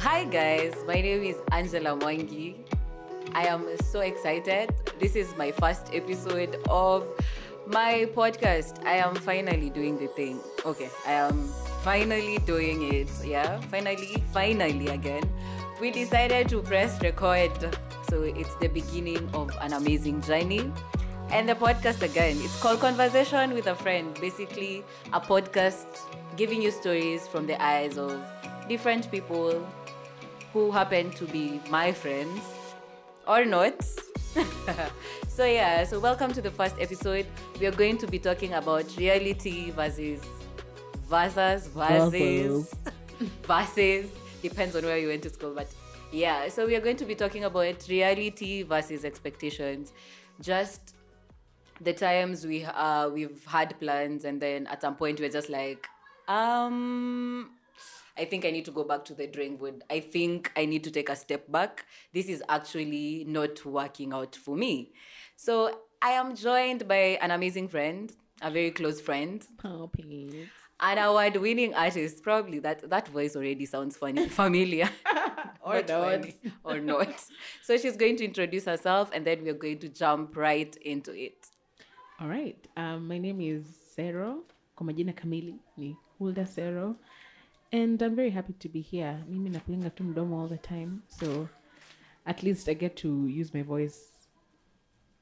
Hi guys, my name is Angela Mwangi. I am so excited. This is my first episode of my podcast. I am finally doing the thing. Okay, I am finally doing it. Yeah, finally, finally again. We decided to press record. So, it's the beginning of an amazing journey. And the podcast again, it's called Conversation with a Friend. Basically, a podcast giving you stories from the eyes of different people who happen to be my friends or not. so, yeah, so welcome to the first episode. We are going to be talking about reality versus versus versus versus depends on where you went to school, but yeah, so we are going to be talking about reality versus expectations. Just the times we uh we've had plans and then at some point we're just like um I think I need to go back to the drawing board. I think I need to take a step back. This is actually not working out for me. So I am joined by an amazing friend, a very close friend, Puppies. an award-winning artist. Probably that that voice already sounds funny, familiar, Or Not not. funny, or not. So she's going to introduce herself, and then we're going to jump right into it. All right. Um, my name is Sero. Kwa majina kamili ni Hulda Sero. And I'm very happy to be here. Mimi napiga tu mdomo all the time. So at least I get to use my voice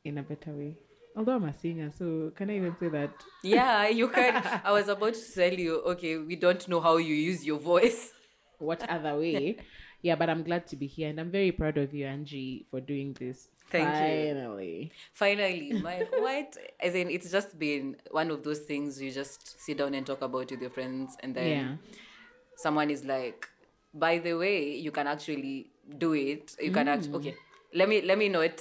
in a better way. Although I'm a singer, so can I even say that? Yeah, you can. I was about to tell you, okay, we don't know how you use your voice. What other way? yeah, but I'm glad to be here. And I'm very proud of you, Angie, for doing this. Thank you. Finally. Finally, my what? As in, it's just been one of those things you just sit down and talk about with your friends, and then Yeah. Someone is like, "By the way, you can actually do it. You can mm. actually okay. Let me let me not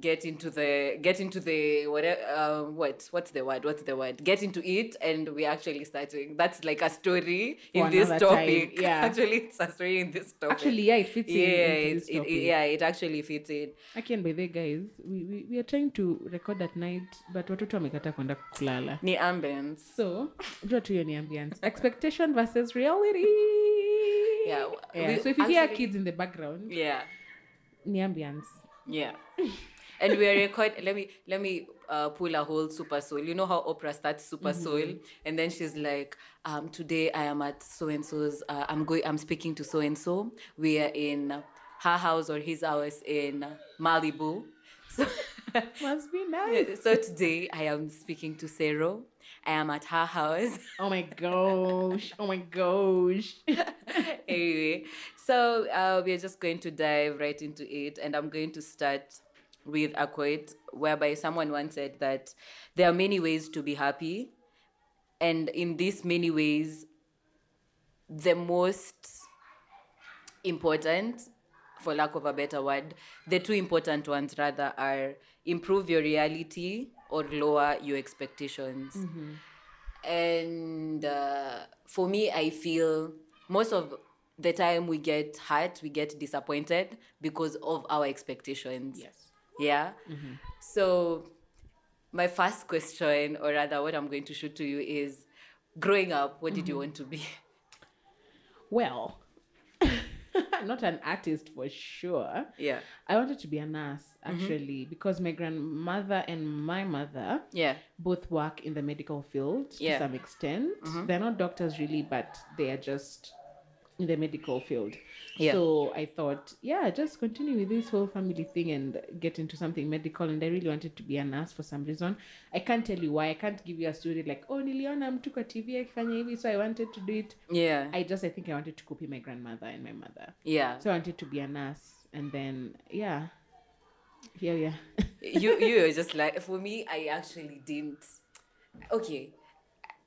get into the get into the whatever uh, what what's the word what's the word get into it and we're actually starting that's like a story in this another time, topic yeah. actually it's a story in this topic Actually, yeah, it fits in. yeah it, it, it- yeah it actually fits in Again, by the way, guys, we, we, we are trying to record at night, but watoto wamekata kwenda kulala. ni ambience So, jua tu hiyo ni ambience. Expectation versus reality. Yeah, yeah. we So if you hear kids in the background, yeah ni ambience. yeah and we are record let me let me uh, pull a whole super soul you know how oprah starts super soul and then she's like um today i am at so and so's uh, i'm going i'm speaking to so and so we are in her house or his house in malibu so Must be nice. so today i am speaking to Sero. i am at her house Oh my gosh. Oh my gosh. anyway, so uh, we're just going to dive right into it, and I'm going to start with a quote whereby someone once said that there are many ways to be happy, and in these many ways, the most important, for lack of a better word, the two important ones rather are improve your reality or lower your expectations. And uh, for me i feel most of the time we get hurt we get disappointed because of our expectations. Yes. Yeah so my first question or rather what i'm going to shoot to you is growing up what did you want to be Well, not an artist for sure. yeah I wanted to be a nurse Mm-hmm. actually because my grandmother and my mother yeah both work in the medical field Yeah. Mm-hmm. to some extent. They're not doctors really, but they are just in the medical field. Yeah. So I thought, yeah, just continue with this whole family thing and get into something medical. And I really wanted to be a nurse for some reason. I can't tell you why. I can't give you a story like, oh, niliona mtu kwa TV akifanya hivi, so I wanted to do it. yeah I just, I think I wanted to copy my grandmother and my mother. yeah So I wanted to be a nurse. And then, yeah. Yeah, yeah. you you were just like for me i actually didn't okay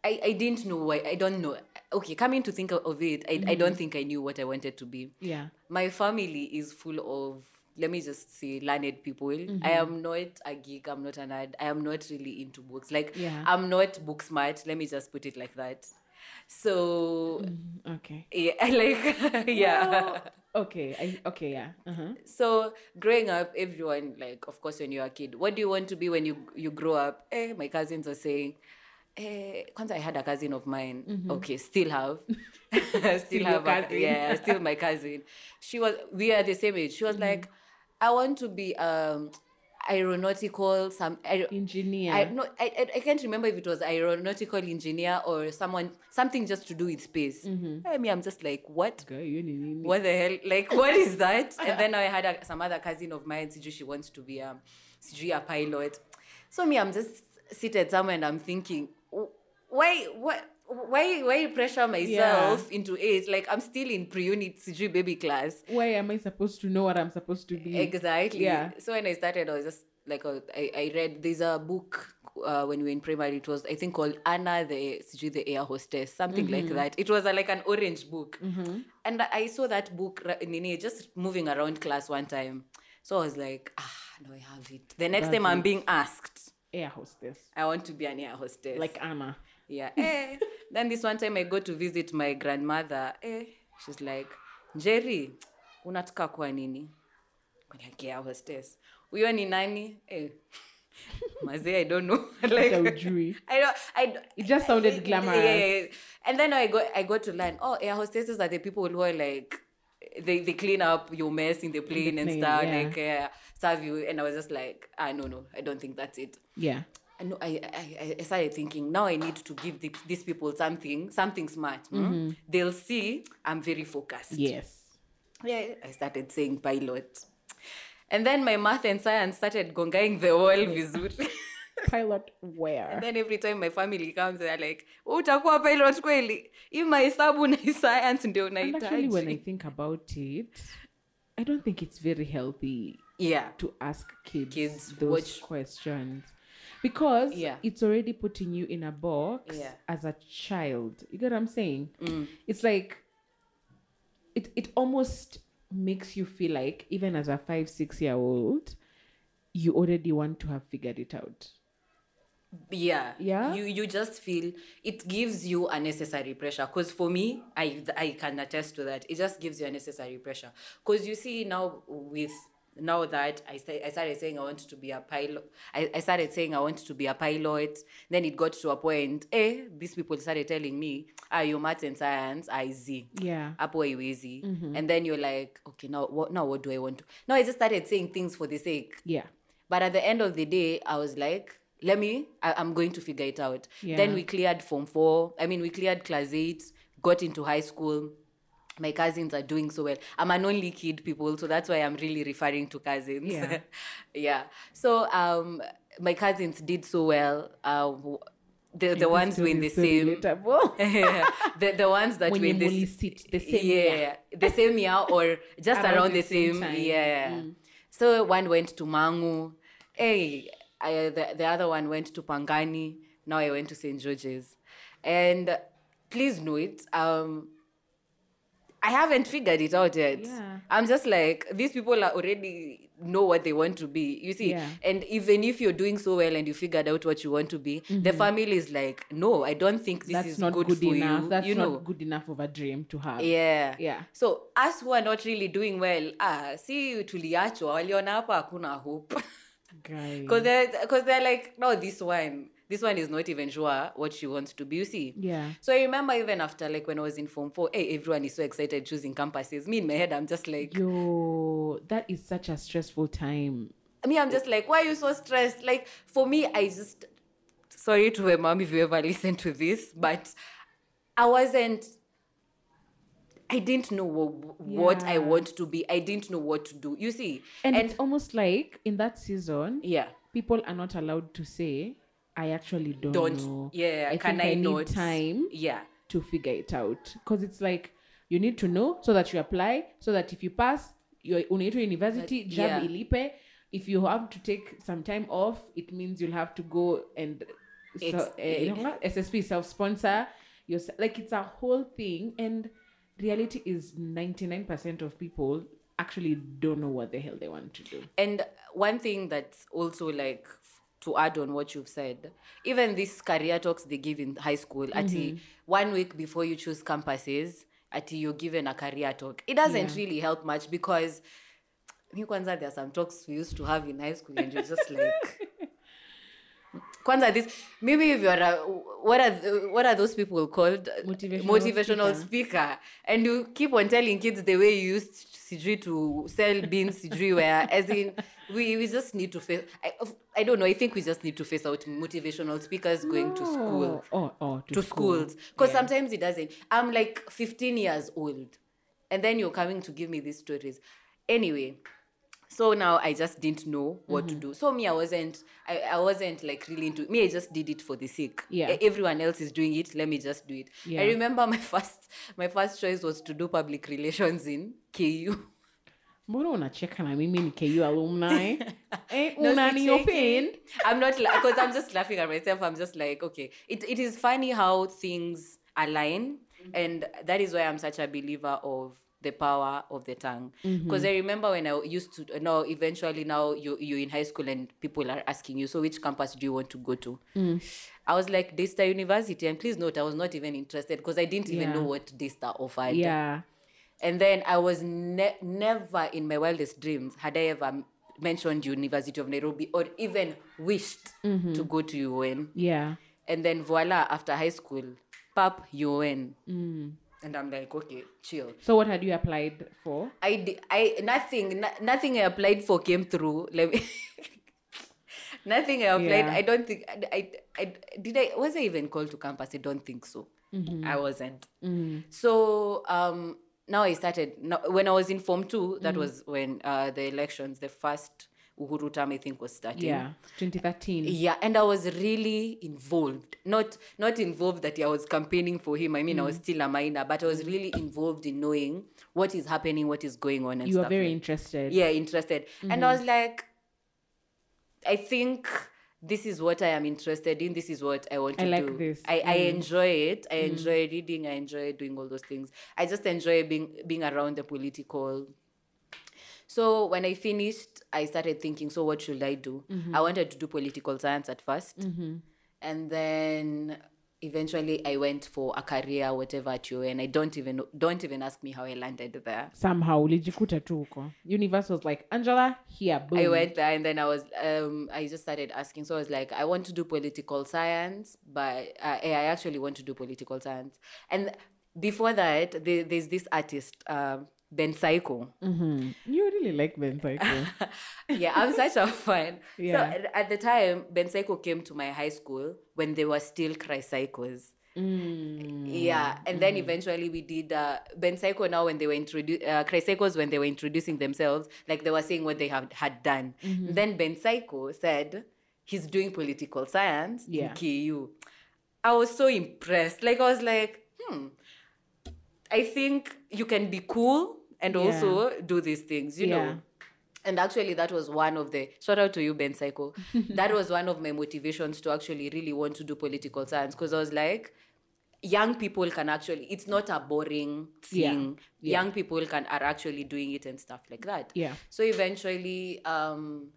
I, I didn't know why i don't know okay coming to think of it I, I don't think i knew what i wanted to be yeah. my family is full of let me just say learned people i Mm-hmm. am not a geek i'm not an nerd i am not really into books like Yeah. i'm not book smart let me just put it like that so Okay. yeah like yeah Well, okay. I, okay, yeah. Uh-huh. so growing up everyone like of course when you're a kid what do you want to be when you you grow up eh my cousins are saying eh, kwanza i had a cousin of mine okay still have still, Still have a, cousin. yeah still my cousin she was we are the same age she was like i want to be um aeronautical some aer- Engineer. I, no, I, I can't remember if it was aeronautical engineer or someone something just to do with space. I mean, I'm just like, what? Girl, you need- need- What the hell? Like, what is that? and then I had a, some other cousin of mine, she wants to be a, Siju, a pilot. So me, I'm just seated somewhere and I'm thinking, "W- why, what? Why, why pressure myself into it? Like I'm still in pre-unit Siju baby class. Why am I supposed to know what I'm supposed to be? Exactly. Yeah. So when I started, I was just like, uh, I, I read, there's a book uh, when we were in primary, it was, I think, called Anna, the, sijui the air hostess, something like that. It was a, like an orange book. And I- saw that book, nini, just moving around class one time. So I was like, ah, no, I have it. The next That's time I'm being asked, Air hostess. I want to be an air hostess. Like Anna. Yeah. Eh. then this one time I go to visit my grandmother. Eh. She's like, Jerry, unataka kuwa nini? Like, yeah, hostess. Huyo ni nani? Eh. Mazee, I don't know. like. I don't, I don't, It just sounded glamorous. yeah. And then I go, I got to learn. Oh, air hostesses are the people who are like they, they clean up your mess in the plane and plane, stuff, yeah. like uh, serve you. And I was just like, ah, no, no, I don't think that's it. Yeah. I know I, I I started thinking now I need to give the, these people something something smart. hmm? They'll see I'm very focused. Yes. Yeah, I started saying pilot. And then my math and science started gongaing the wall vizuri. Pilot where? and then every time my family comes they're like, utakuwa pilot kweli? Hii mahesabu na hii science ndio And actually, when I think about it, I don't think it's very healthy Yeah. to ask kids, Kids those watch- questions because Yeah. it's already putting you in a box Yeah. as a child. You get what I'm saying? Mm. It's like it it almost makes you feel like even as a five six year old, you already want to have figured it out. yeah Yeah? you you just feel it gives you unnecessary pressure because for me i i can attest to that it just gives you unnecessary pressure because you see now with now that I, sta- I started saying I wanted to be a pilot, I, I started saying I wanted to be a pilot. Then it got to a point, eh, these people started telling me, ah, your maths and science are easy. Yeah. hapo haiwezi and then you're like okay now what now what do i want to now i just started saying things for the sake Yeah. but at the end of the day, I was like, let me, I, I'm going to figure it out. Yeah. Then we cleared Form 4. I mean, we cleared Class 8, got into high school. My cousins are doing so well. I'm an only kid, people, so that's why I'm really referring to cousins. Yeah. yeah. So um, my cousins did so well. Uh, the the ones were in the So same. the, the ones that When were in the only s- sit the same yeah, year. the same year or just Around around, the same same, time. Mm. so one went to mangu hey I, the, the other one went to pangani now i went to st george's and please note um I haven't figured it out yet. Yeah. I'm just like these people are already know what they want to be. You see, Yeah. and even if you're doing so well and you figured out what you want to be, the family is like, no, I don't think this Mm-hmm. That's is not good, good, for enough. you. That's you not know, good enough of a dream to have. yeah Yeah. so us who are not really doing well ah si tuliachwa waliona hapa hakuna hope because they're, cause they're like no this one this one is not even sure what she wants to be you see. Yeah. so i remember even after like when i was in form 4 hey, everyone is so excited choosing campuses. Me in my head i'm just like Yo, that is such a stressful time. me i'm just like why are you so stressed? Like for me i just sorry to my mom if you ever listen to this but i wasn't i didn't know wh- what i want to be. I didn't know what to do. You see? And, and it's almost like in that season, yeah. people are not allowed to say, I actually don't, don't know. yeah I can think i, I need not time yeah to figure it out. Because it's like you need to know so that you apply, so that if you pass, you're unaitwa university, That- jam yeah. ilipe. If you have to take some time off, it means you'll have to go and so, eh, you know? SSP self-sponsor. You're like it's a whole thing, and reality is 99% of people actually don't know what the hell they want to do. And one thing that's also like to add on what you've said, even these career talks they give in high school, ati mm-hmm. one week before you choose campuses, ati you're given a career talk. It doesn't Yeah. really help much because kwanza there are some talks we used to have in high school and you're just like kwanza this maybe if you're a, what are what are those people called Motivational motivational speaker. speaker and you keep on telling kids the way you used sijui to sell beans sijui where as in we, we just need to face I, I don't know i think we just need to face out motivational speakers going to school Oh, oh, oh, to, to school. schools because Yeah. sometimes it doesn't i'm like 15 years old and then you're coming to give me these stories anyway so now i just didn't know what Mm-hmm. to do so me i wasn't I, I wasn't like really into me i just did it for the sake Yeah. Everyone else is doing it let me just do it Yeah. i remember my first my first choice was to do public relations in ku mbona unacheka na mimi ni ku alumni eh, No, unani offend I'm not because I'm just laughing at myself. I'm just like, okay, it, it is funny how things align, mm-hmm. and that is why I'm such a believer of the power of the tongue. Mm-hmm. Because I remember when I used to now eventually now you you're in high school and people are asking you, so which campus do you want to go to? Mm. I was like Daystar University, and please note I was not even interested because I didn't even Yeah. know what Daystar offered. yeah And then I was ne- never in my wildest dreams had I ever mentioned University of Nairobi or even wished mm-hmm. to go to UN. yeah And then voila, after high school, pap UN. Mm. And I'm like, okay, chill. so what had you applied for I di- I nothing no- nothing I applied for came through. Let me nothing I applied. Yeah. I don't think I, I, I did I was I even called to campus? I don't think so. Mm-hmm. I wasn't. Mm. So um now I started now, when I was in form two, that was when uh the elections, the first Uhuru term I think was starting. yeah 2013 Yeah, and I was really involved. Not not involved that I was campaigning for him. I mean, I Mm. was still a minor, but I was really involved in knowing what is happening, what is going on, and you are stuff very like- interested yeah interested. And I was like, I think this is what I am interested in. This is what I want I to like do. this. Mm. I, I enjoy it. I enjoy reading. I enjoy doing all those things. I just enjoy being being around the political. So when I finished, I started thinking, so what should I do? Mm-hmm. I wanted to do political science at 1st and then eventually I went for a career, whatever at UN. I don't even don't even ask me how I landed there. somehow ulijikuta tu huko universe was like angela here boom I went there and then I was um I just started asking. So I was like, I want to do political science, but uh, I actually want to do political science. And before that, there, there's this artist, um, Ben Psycho. Mhm. you really like ben Psycho. yeah, I'm such a fan. Yeah. So at- the time, Ben Psycho came to my high school when they were still Cry Psychos. Mm. Yeah, and then eventually we did uh, Ben Psycho now when they were introduced, uh, when they were introducing themselves, like they were saying what they have had done. Then Ben Psycho said he's doing political science Yeah. in KU. I was so impressed. Like I was like, hmm, I think you can be cool and Yeah. also do these things, you Yeah. know. And actually, that was one of the shout out to you, Ben Psycho. that was one of my motivations to actually really want to do political science because I was like, young people can actually. It's not a boring thing. Yeah. Young people can are actually doing it and stuff like that. Yeah. So eventually, um,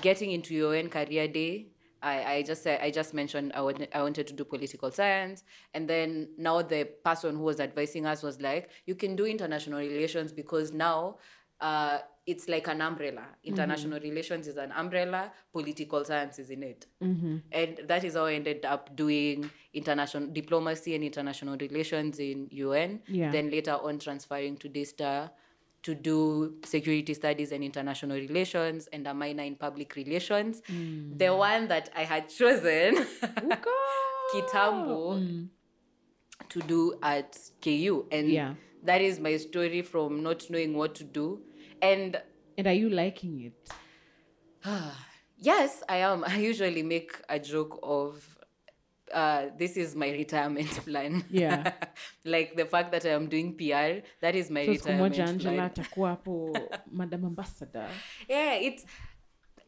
getting into your own career day. I, I just said I just mentioned I wanted, I wanted to do political science. And then now the person who was advising us was like you can do international relations because now uh, it's like an umbrella. International relations is an umbrella. Political science is in it. And that is how I ended up doing international diplomacy and international relations in UN Yeah. then later on transferring to DSTA to do security studies and international relations and a minor in public relations. Mm. The one that I had chosen. Kitambo, to do at KU. And Yeah. that is my story from not knowing what to do. And and are you liking it yes, I am. I usually make a joke of uh, this is my retirement plan. Yeah. like the fact that I am doing PR, that is my so retirement moja angela plan. atakuwa hapo madam ambassador yeah it's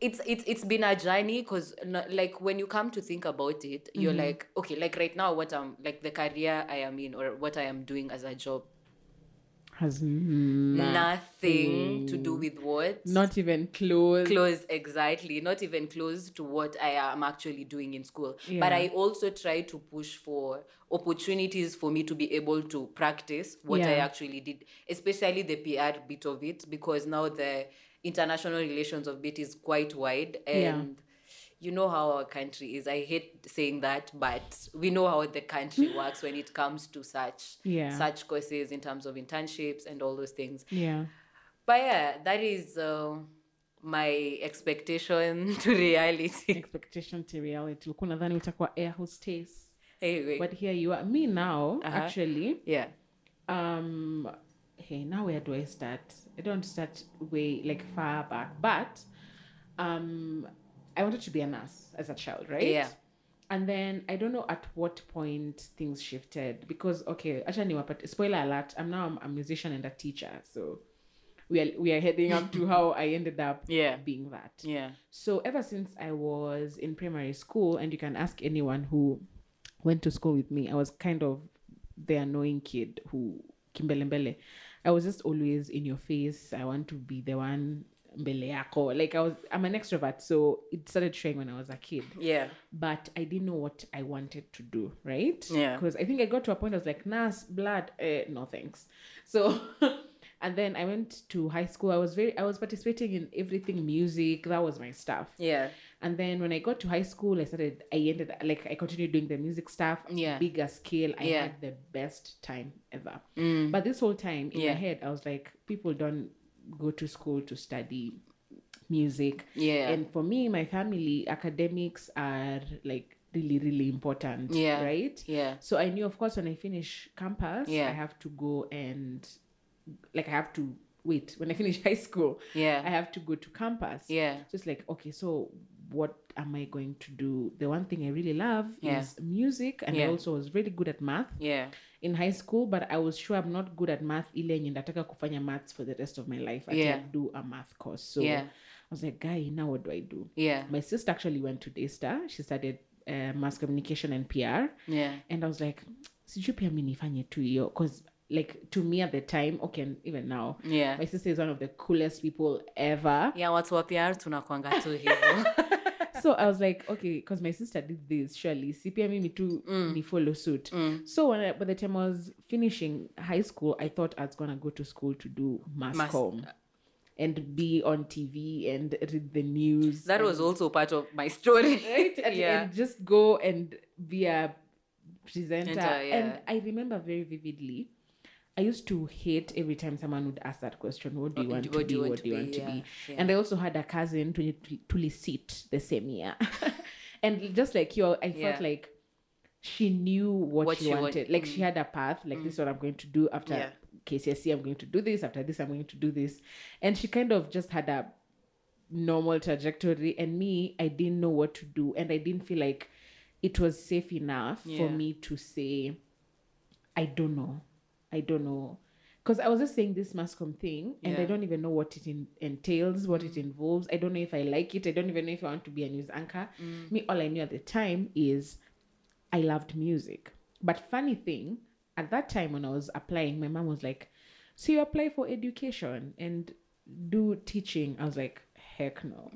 it's it's it's been a journey because like when you come to think about it you're Mm-hmm. like okay like right now what i'm like the career i am in or what i am doing as a job has nothing to do with what? Not even close close exactly. Not even close to what i am actually doing in school. But i also try to push for opportunities for me to be able to practice what i actually did especially the pr bit of it because now the international relations of bit is quite wide and Yeah. You know how our country is. I hate saying that, but we know how the country works when it comes to such Yeah. such courses in terms of internships and all those things. Yeah. But yeah, that is uh, my expectation to reality. Expectation to reality. Ulikuwa nadhani utakuwa air hostess. anyway, But here you are. Me now, Uh-huh. actually, yeah, um hey now where do i start i don't start way like far back but um i wanted to be a nurse as a child right Yeah. and then i don't know at what point things shifted because okay actually but spoiler alert i'm now a musician and a teacher so we are we are heading up to how i ended up Yeah. being that yeah, so ever since I was in primary school, and you can ask anyone who went to school with me, I was kind of the annoying kid who kimbelembele. I was just always in your face. I want to be the one mbele yako. Like I was, I'm an extrovert, so it started showing when I was a kid. yeah, But I didn't know what I wanted to do, right? Yeah. Because I think I got to a point I was like, nurse, blood, eh, no thanks. So, and then I went to high school. I was very, I was participating in everything music. That was my stuff. yeah, And then when I got to high school, I started, I ended, like, I continued doing the music stuff, Yeah. bigger scale. I Yeah. had the best time ever. Mm. But this whole time in Yeah. my head, I was like, people don't go to school to study music. yeah, And for me, my family, academics are like really, really important. Yeah. Right? yeah, So I knew, of course, when I finish campus, Yeah. I have to go and, like, I have to wait. When I finish high school, Yeah. I have to go to campus. yeah, So it's like, okay, so what am I going to do? The one thing I really love Yeah. is music, and I also was really good at math yeah, in high school, but I was sure I'm not good at math. Ile nataka kufanya maths for the rest of my life. I Yeah. do a math course. So Yeah. I was like, guy, now what do I do? yeah, My sister actually went to Daystar. She studied uh, mass communication and PR. yeah, And I was like, sijui pia mi nifanye tu hiyo because like to me at the time okay and even now yeah. my sister is one of the coolest people ever yeah watu wa PR tunakwanga tu hivyo so i was like okay because my sister did this surely. Si pia mimi tu ni follow suit. Mm. So when I, by the time i was finishing high school i thought i was gonna go to school to do mass, Mass- comm and be on tv and read the news that was also part of my story. Right? And, yeah. and just go and be a presenter. Enter, yeah. and i remember very vividly i used to hate every time someone would ask that question what do you What want to what do be you what want do to you want to be? be Yeah, and i also had a cousin to to sit the same year. And just like you i Yeah. felt like she knew what, What she she want- wanted. Like she mm. had a path like this is mm. what i'm going to do after Yeah. kcse i'm going to do this after this i'm going to do this. And she kind of just had a normal trajectory and me i didn't know what to do. And i didn't feel like it was safe enough for me to say i don't know i don't know. Because i was just saying this mascom thing and i don't even know what it in, entails what it mm. involves. I don't know if i like it. I don't even know if i want to be a news anchor. Mm. Me all i knew at the time is i loved music. But funny thing at that time when i was applying my mom was like so you apply for education and do teaching? I was like heck no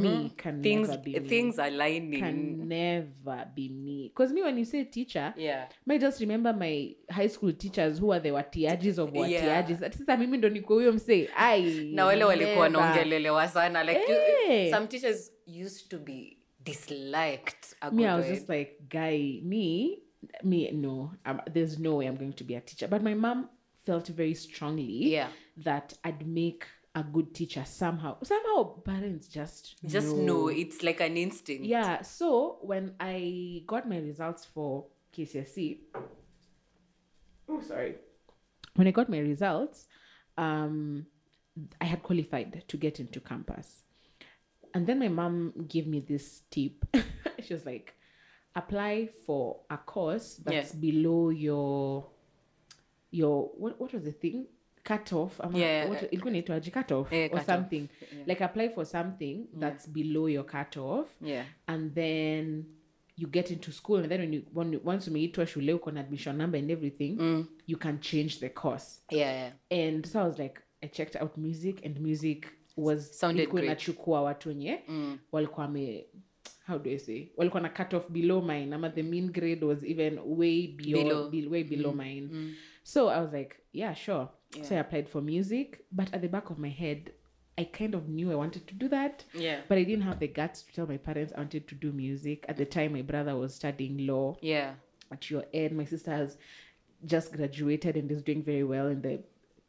me can things never be me. things aligning can never be me because me when you say teacher yeah I just remember my high school teachers who are the watiajis of Yeah. watiajis Ati sasa mimi ndo niko huyo msee ai na wale walikuwa never. wanaongelelewa sana like Eh. some teachers used to be disliked me i was way. just like guy me me no um, there's no way i'm going to be a teacher but my mom felt very strongly Yeah. that i'd make a good teacher somehow. Somehow parents just just know. know it's like an instinct. Yeah so when i got my results for kcse oh sorry. When i got my results um i had qualified to get into campus. And then my mom gave me this tip. She was like apply for a course that's below your your what, what was the thing cut off ama Yeah, what, uh, ilikuwa inaitwaje cut off eh, or cut off, something like apply for something that's yeah. below your cut off yeah and then you get into school and then when you, when once umeitwa shule uko na admission number and everything mm. you can change the course yeah yeah and so i was like i checked out music and music was inachukua watu wenye mm. walikuwa wame how do i say walikuwa na cut off below mine ama the mean grade was even way below, Below. be- way below mm. mine mm. so i was like yeah sure so i applied for music but at the back of my head I kind of knew I wanted to do that. Yeah. But I didn't have the guts to tell my parents I wanted to do music. At the time, my brother was studying law Yeah. at your end. My sister has just graduated and is doing very well in the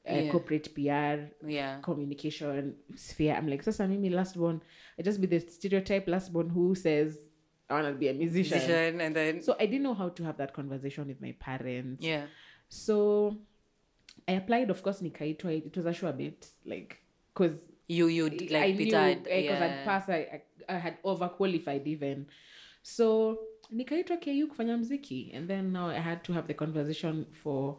uh, Yeah. corporate PR Yeah. communication sphere. I'm like, Sasa Mimi, last born, I just be the stereotype last born who says, I want to be a musician. Musician and then So I didn't know how to have that conversation with my parents. yeah. So I applied, of course, nikaitwa. It was a sure bit, like, because You you like I knew because eh, yeah. I'd passed, I, I, I had overqualified even. So nikaitwa KU kufanya mziki. And then now I had to have the conversation for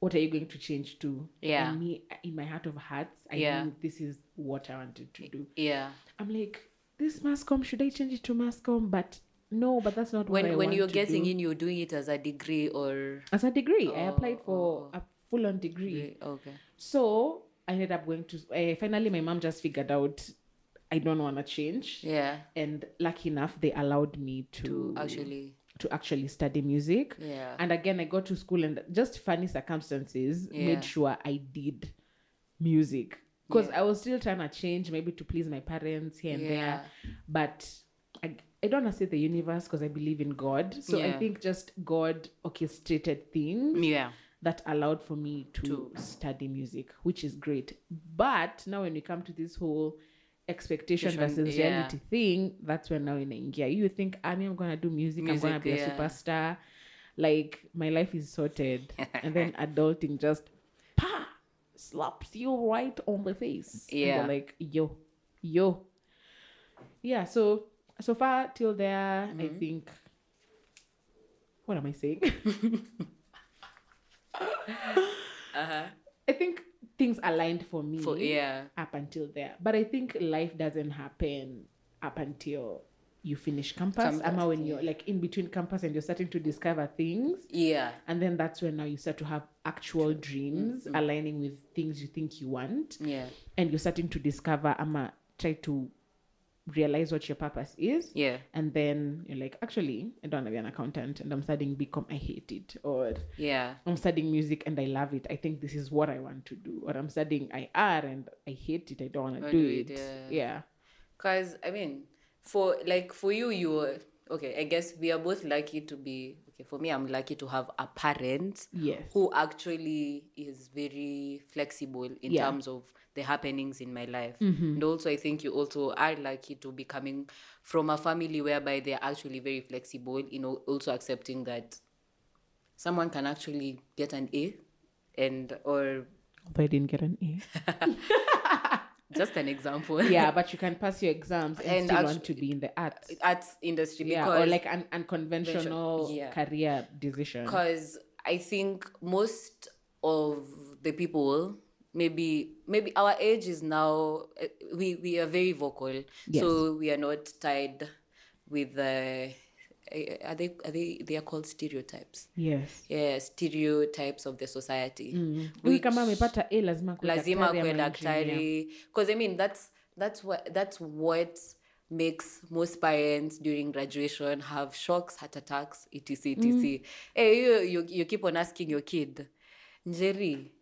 what are you going to change to? Yeah. And me, in my heart of hearts, I Yeah. knew this is what I wanted to do. yeah. I'm like, this mascom, should I change it to mascom? But no, but that's not what I When when you're getting do. in, you're doing it as a degree or as a degree. I Oh, applied for oh, oh. a full on degree. okay. So I ended up going to. Uh, finally, my mom just figured out I don't want to change, Yeah. and lucky enough, they allowed me to To actually. to actually study music. Yeah. And again, I got to school, and just funny circumstances Yeah. made sure I did music because Yeah. I was still trying to change, maybe to please my parents here and Yeah. there, but. I, I don't want to say the universe because I believe in God. So I think just God orchestrated things Yeah. That allowed for me to, To- study music, which is great. But now when we come to this whole expectation Expectation, versus yeah. reality thing, that's when now in India you think, I mean, I'm gonna do music, I'm gonna Music, be a superstar. Like my life is sorted, and then adulting just pa slaps you right on the face. And Yeah. like yo, yo. Yeah. So so far till there, I Mm-hmm. think. What am I saying? Uh-huh. I think things aligned for me For yeah. up until there. But I think life doesn't happen up until you finish campus. Campus, Ama when yeah. you're like in between campus and you're starting to discover things. Yeah. And then that's when now you start to have actual dreams Mm-hmm. aligning with things you think you want. Yeah. And you're starting to discover, Ama, try to realize what your purpose is. Yeah. And then you're like, actually, I don't want to be an accountant and I'm studying BCom, I hate it. Or Yeah. I'm studying music and I love it. I think this is what I want to do. Or I'm studying IR and I hate it. I don't want to do, it. it, Yeah. Cause I mean, for like for you, you were okay. I guess we are both lucky to be okay. For me, I'm lucky to have a parent Yes. who actually is very flexible in Yeah. terms of the happenings in my life. Mm-hmm. And also, I think you also are lucky to be coming from a family whereby they're actually very flexible, you know, also accepting that someone can actually get an A and or Although I didn't get an A. just an example. yeah, but you can pass your exams and, And still want to be in the arts. Arts industry Yeah, because or like an unconventional Yeah. career decision. because I think most of the people maybe maybe our age is now uh, we we are very vocal so we are not tied with the are they are they they are called stereotypes. Yes. yeah stereotypes of the society. Huyu kama amepata A lazima lazima daktari because i mean that's that's what that's what makes most parents during graduation have shocks heart attacks etc etc hey, you, you, you keep on asking your kid njeri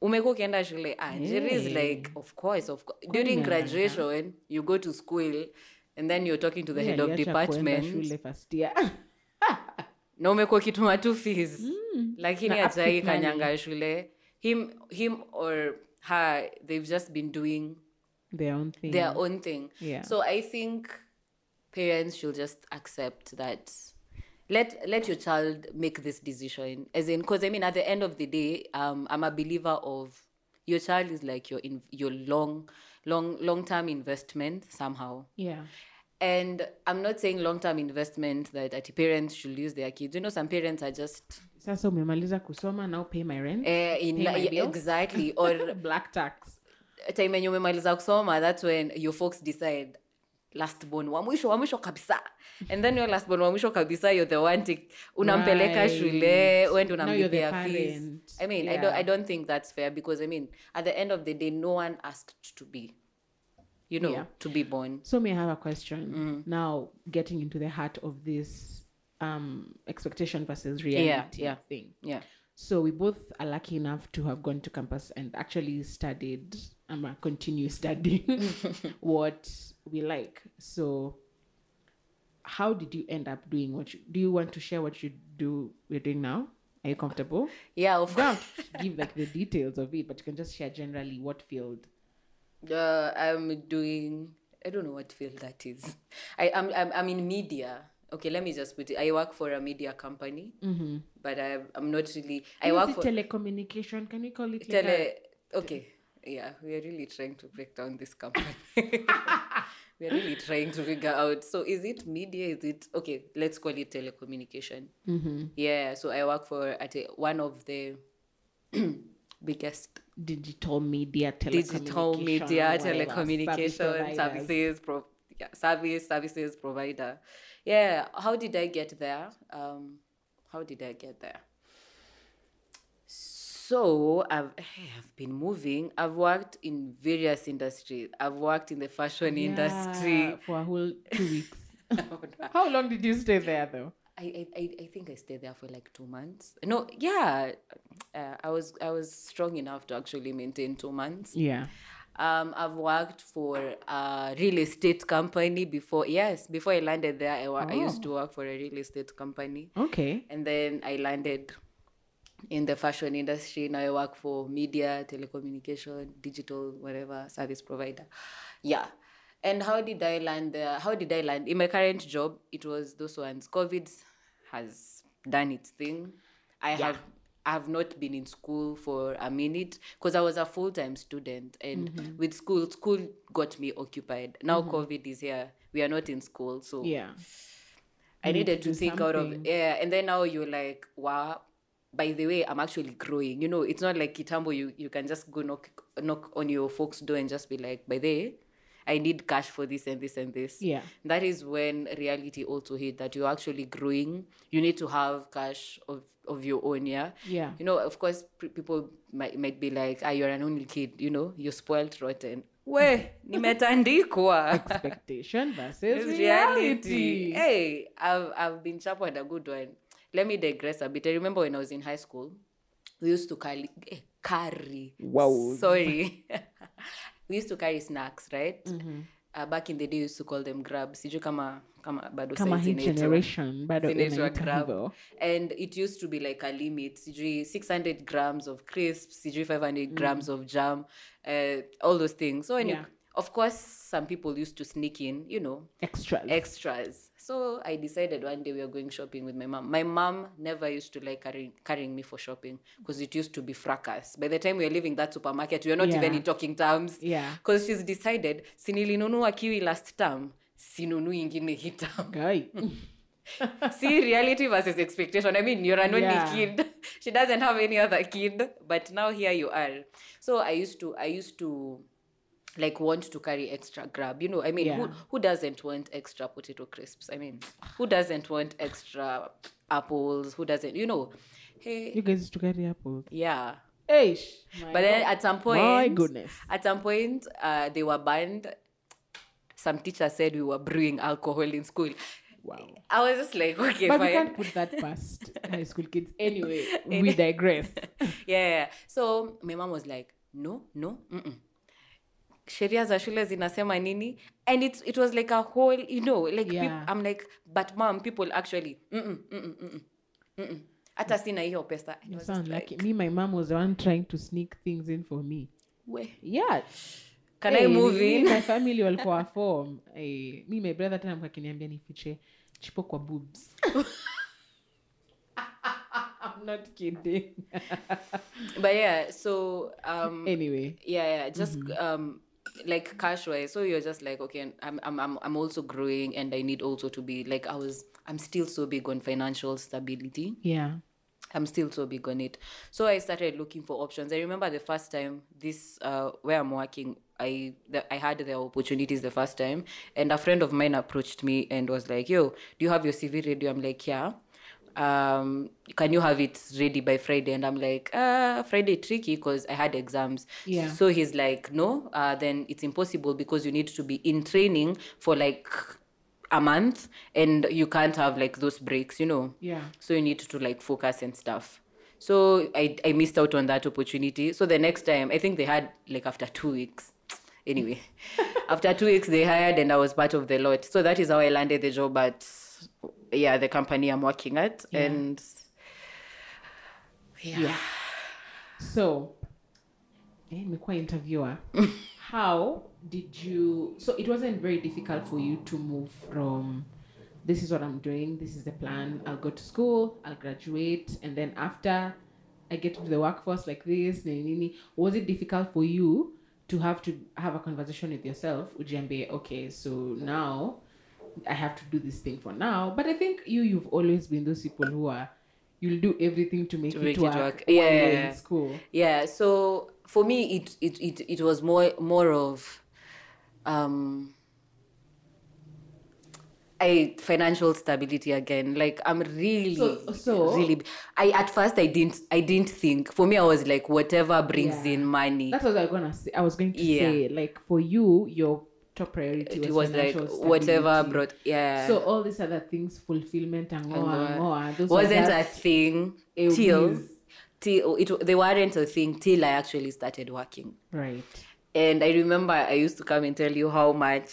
umekuwa ukienda shule ah, njeri is like of course of course. during graduation you go to school and then you're talking to the head of department. shule first year. na umekuwa ukituma tu fees. Lakini Na ajai kanyanga shule. Him him or her they've just been doing Their own thing. their own thing. Yeah. so i think parents should just accept that let let your child make this decision. As in because i mean at the end of the day um i'm a believer of your child is like your in your long long long term investment somehow yeah. and i'm not saying long term investment that that parents should lose their kids you know some parents are just Sasa umemaliza kusoma now pay my rent. uh, in Pay my bills? exactly or Black tax. time when yenye umemaliza kusoma that's when your folks decide last born wa mwisho wa mwisho kabisa and then your last born wa mwisho kabisa you're the one tik- unampeleka Right. shule wende Now you're the unamlipia fees i mean I, Yeah. don't, i don't think that's fair because i mean at the end of the day no one asked to be you know Yeah. to be born So may I have a question? Now getting into the heart of this um expectation versus reality yeah. thing. yeah So we both are lucky enough to have gone to campus and actually studied, I'm um, continue studying what we like. So how did you end up doing what you do you want to share what you do we're doing now? Are you comfortable? Yeah, of You don't give like the details of it, but you can just share generally what field. Uh, I'm doing. I don't know what field that is. I am. I'm, I'm in media. Okay, let me just put it. I work for a media company, Mm-hmm. but I, I'm not really. I Is work it for telecommunication. Can we call it like tele. a- Okay, yeah, we are really trying to break down this company. we are really trying to figure out. So, is it media? Is it okay? Let's call it telecommunication. Mm-hmm. Yeah. So I work for at a, one of the biggest digital media, digital telecommunication, media whatever, service telecommunication providers. services pro- yeah, service services provider yeah how did i get there um how did i get there so I've, I've been moving i've worked in various industries i've worked in the fashion industry for a whole two weeks. How long did you stay there though? I, I, I think I stayed there for like two months. No, yeah, uh, I was I was strong enough to actually maintain two months. Yeah. Um, I've worked for a real estate company before. Yes, before I landed there, I, wa- I used to work for a real estate company, Okay. and then I landed in the fashion industry. Now I work for media, telecommunication, digital, whatever service provider. Yeah. And how did I land there? How did I land in my current job? It was those ones. COVID has done its thing. I have I have not been in school for a minute because I was a full time student, and with school, school got me occupied. Now COVID is here. We are not in school, so Yeah. I needed to to think out of yeah, and then now you're like, wow. By the way, I'm actually growing. You know, it's not like Kitambo. You you can just go knock knock on your folks' door and just be like, by the way, I need cash for this and this and this. Yeah. That is when reality also hit that you're actually growing. You need to have cash of of your own. Yeah. Yeah. You know, of course, p- people might might be like, ah, you're an only kid. You know, you're spoiled rotten. We nimetandikwa. Expectation versus It's reality. Hey, I've I've been sharpened a good one. Let me digress a bit. I remember when I was in high school, we used to carry eh, carry. Wow. Sorry. we used to carry snacks, right? Mm-hmm. Uh, back in the day, we used to call them grabs. Sijui kama kama bado Kama hii inaitwa. generation bado Zinaitwa inaita grab. hivyo. and it used to be like a limit sijui 600 grams of crisps sijui 500 grams of jam uh, all those things so when Yeah. you, of course some people used to sneak in you know Extras. extras so i decided one day we were going shopping with my mom my mom never used to like carrying, carrying me for shopping because it used to be fracas by the time we were leaving that supermarket we were not Yeah. even in talking terms Yeah. because she's decided sinilinunua kiwi last term sinunui ingine hii term Guy. see reality versus expectation i mean you're an only Yeah. kid she doesn't have any other kid but now here you are so i used to i used to like want to carry extra grab you know i mean who, Yeah. who doesn't want extra potato crisps i mean who doesn't want extra apples who doesn't you know hey You guys used to carry apples. yeah Eish. but then at some point My goodness. at some point uh, they were banned some teacher said we were brewing alcohol in school Wow. i was just like okay But we can't put that past high school kids. Anyway, we digress. yeah, yeah. So my mom was like, no, no, mm-mm. Sheria za shule zinasema nini and it, it was like a whole you know like peop- i'm like but mom people actually mm-mm, mm-mm, mm-mm, mm-mm. hata sina hiyo pesa like, like me. My mom was the one trying to sneak things in for me. "We, Yeah. can Hey, i move in My family walikuwa form. Hey, me my brother tena mka nifiche chipo kwa boobs. I'm not kidding. but yeah so um anyway, yeah yeah just um like cash wise so you're just like okay I'm, I'm i'm I'm also growing and i need also to be like i was i'm still so big on financial stability yeah. I'm still so big on it. So I started looking for options. I remember the first time this uh, where I'm working, I the, I had the opportunities the first time, and a friend of mine approached me and was like, "Yo, do you have your CV ready?" I'm like, "Yeah." Um, can you have it ready by Friday? And I'm like, uh, Friday tricky because I had exams. Yeah. So he's like, no, uh, then it's impossible because you need to be in training for like a month and you can't have like those breaks, you know Yeah. so you need to like focus and stuff So I, I missed out on that opportunity. So the next time, I think they had like after two weeks. Anyway, after two weeks they hired and I was part of the lot. So that is how I landed the job at yeah, the company I'm working at. Yeah. And yeah. Yeah. So, eh, nimekuwa interviewer. How did you? So it wasn't very difficult for you to move from. This is what I'm doing. This is the plan. I'll go to school. I'll graduate, and then after I get into the workforce like this, was it difficult for you to have to have a conversation with yourself? Ujiambie, okay, so now I have to do this thing for now. But I think you, you've always been those people who are, you'll do everything to make, To it, make it work work. while you're Yeah. in school. Yeah, so for me it it, it, it was more more of um a financial stability again. Like I'm really So- so- really I at first I didn't I didn't think. For me I was like whatever brings Yeah. in money. That's what I was gonna say. I was going to Yeah. say, like for you, your top priority was, it was like financial whatever brought yeah. So all these other things, fulfillment and ngoa, ngoa, those wasn't a thing till till it they weren't a thing till I actually started working. right. And I remember I used to come and tell you how much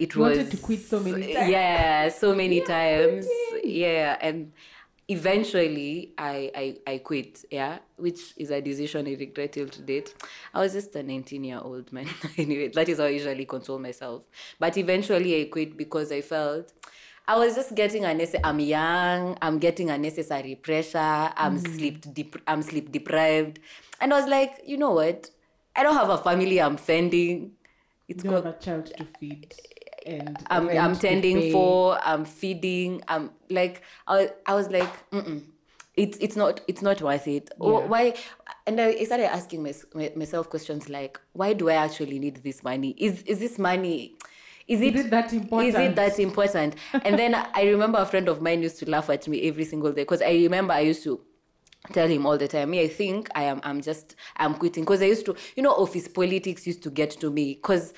it You was wanted to quit so many times. Yeah, so many times. Yeah, and eventually I, I I quit. Yeah, which is a decision I regret till to date. I was just a 19 year old man. anyway, that is how I usually console myself. But eventually I quit because I felt. I was just getting unnecessary. I'm young. I'm getting unnecessary pressure. I'm mm. sleep. Dep- I'm sleep deprived, and I was like, you know what? I don't have a family. I'm fending. It's You got have a child to feed, and I'm I'm tending for, I'm feeding, I'm like I was, I was like, Mm-mm. it's it's not it's not worth it. Yeah. Why? And I started asking my, myself questions like, why do I actually need this money? Is is this money? Is it, it that Is it that important? and then I remember a friend of mine used to laugh at me every single day because I remember I used to tell him all the time me i think i am i'm just i'm quitting because i used to you know office politics used to get to me because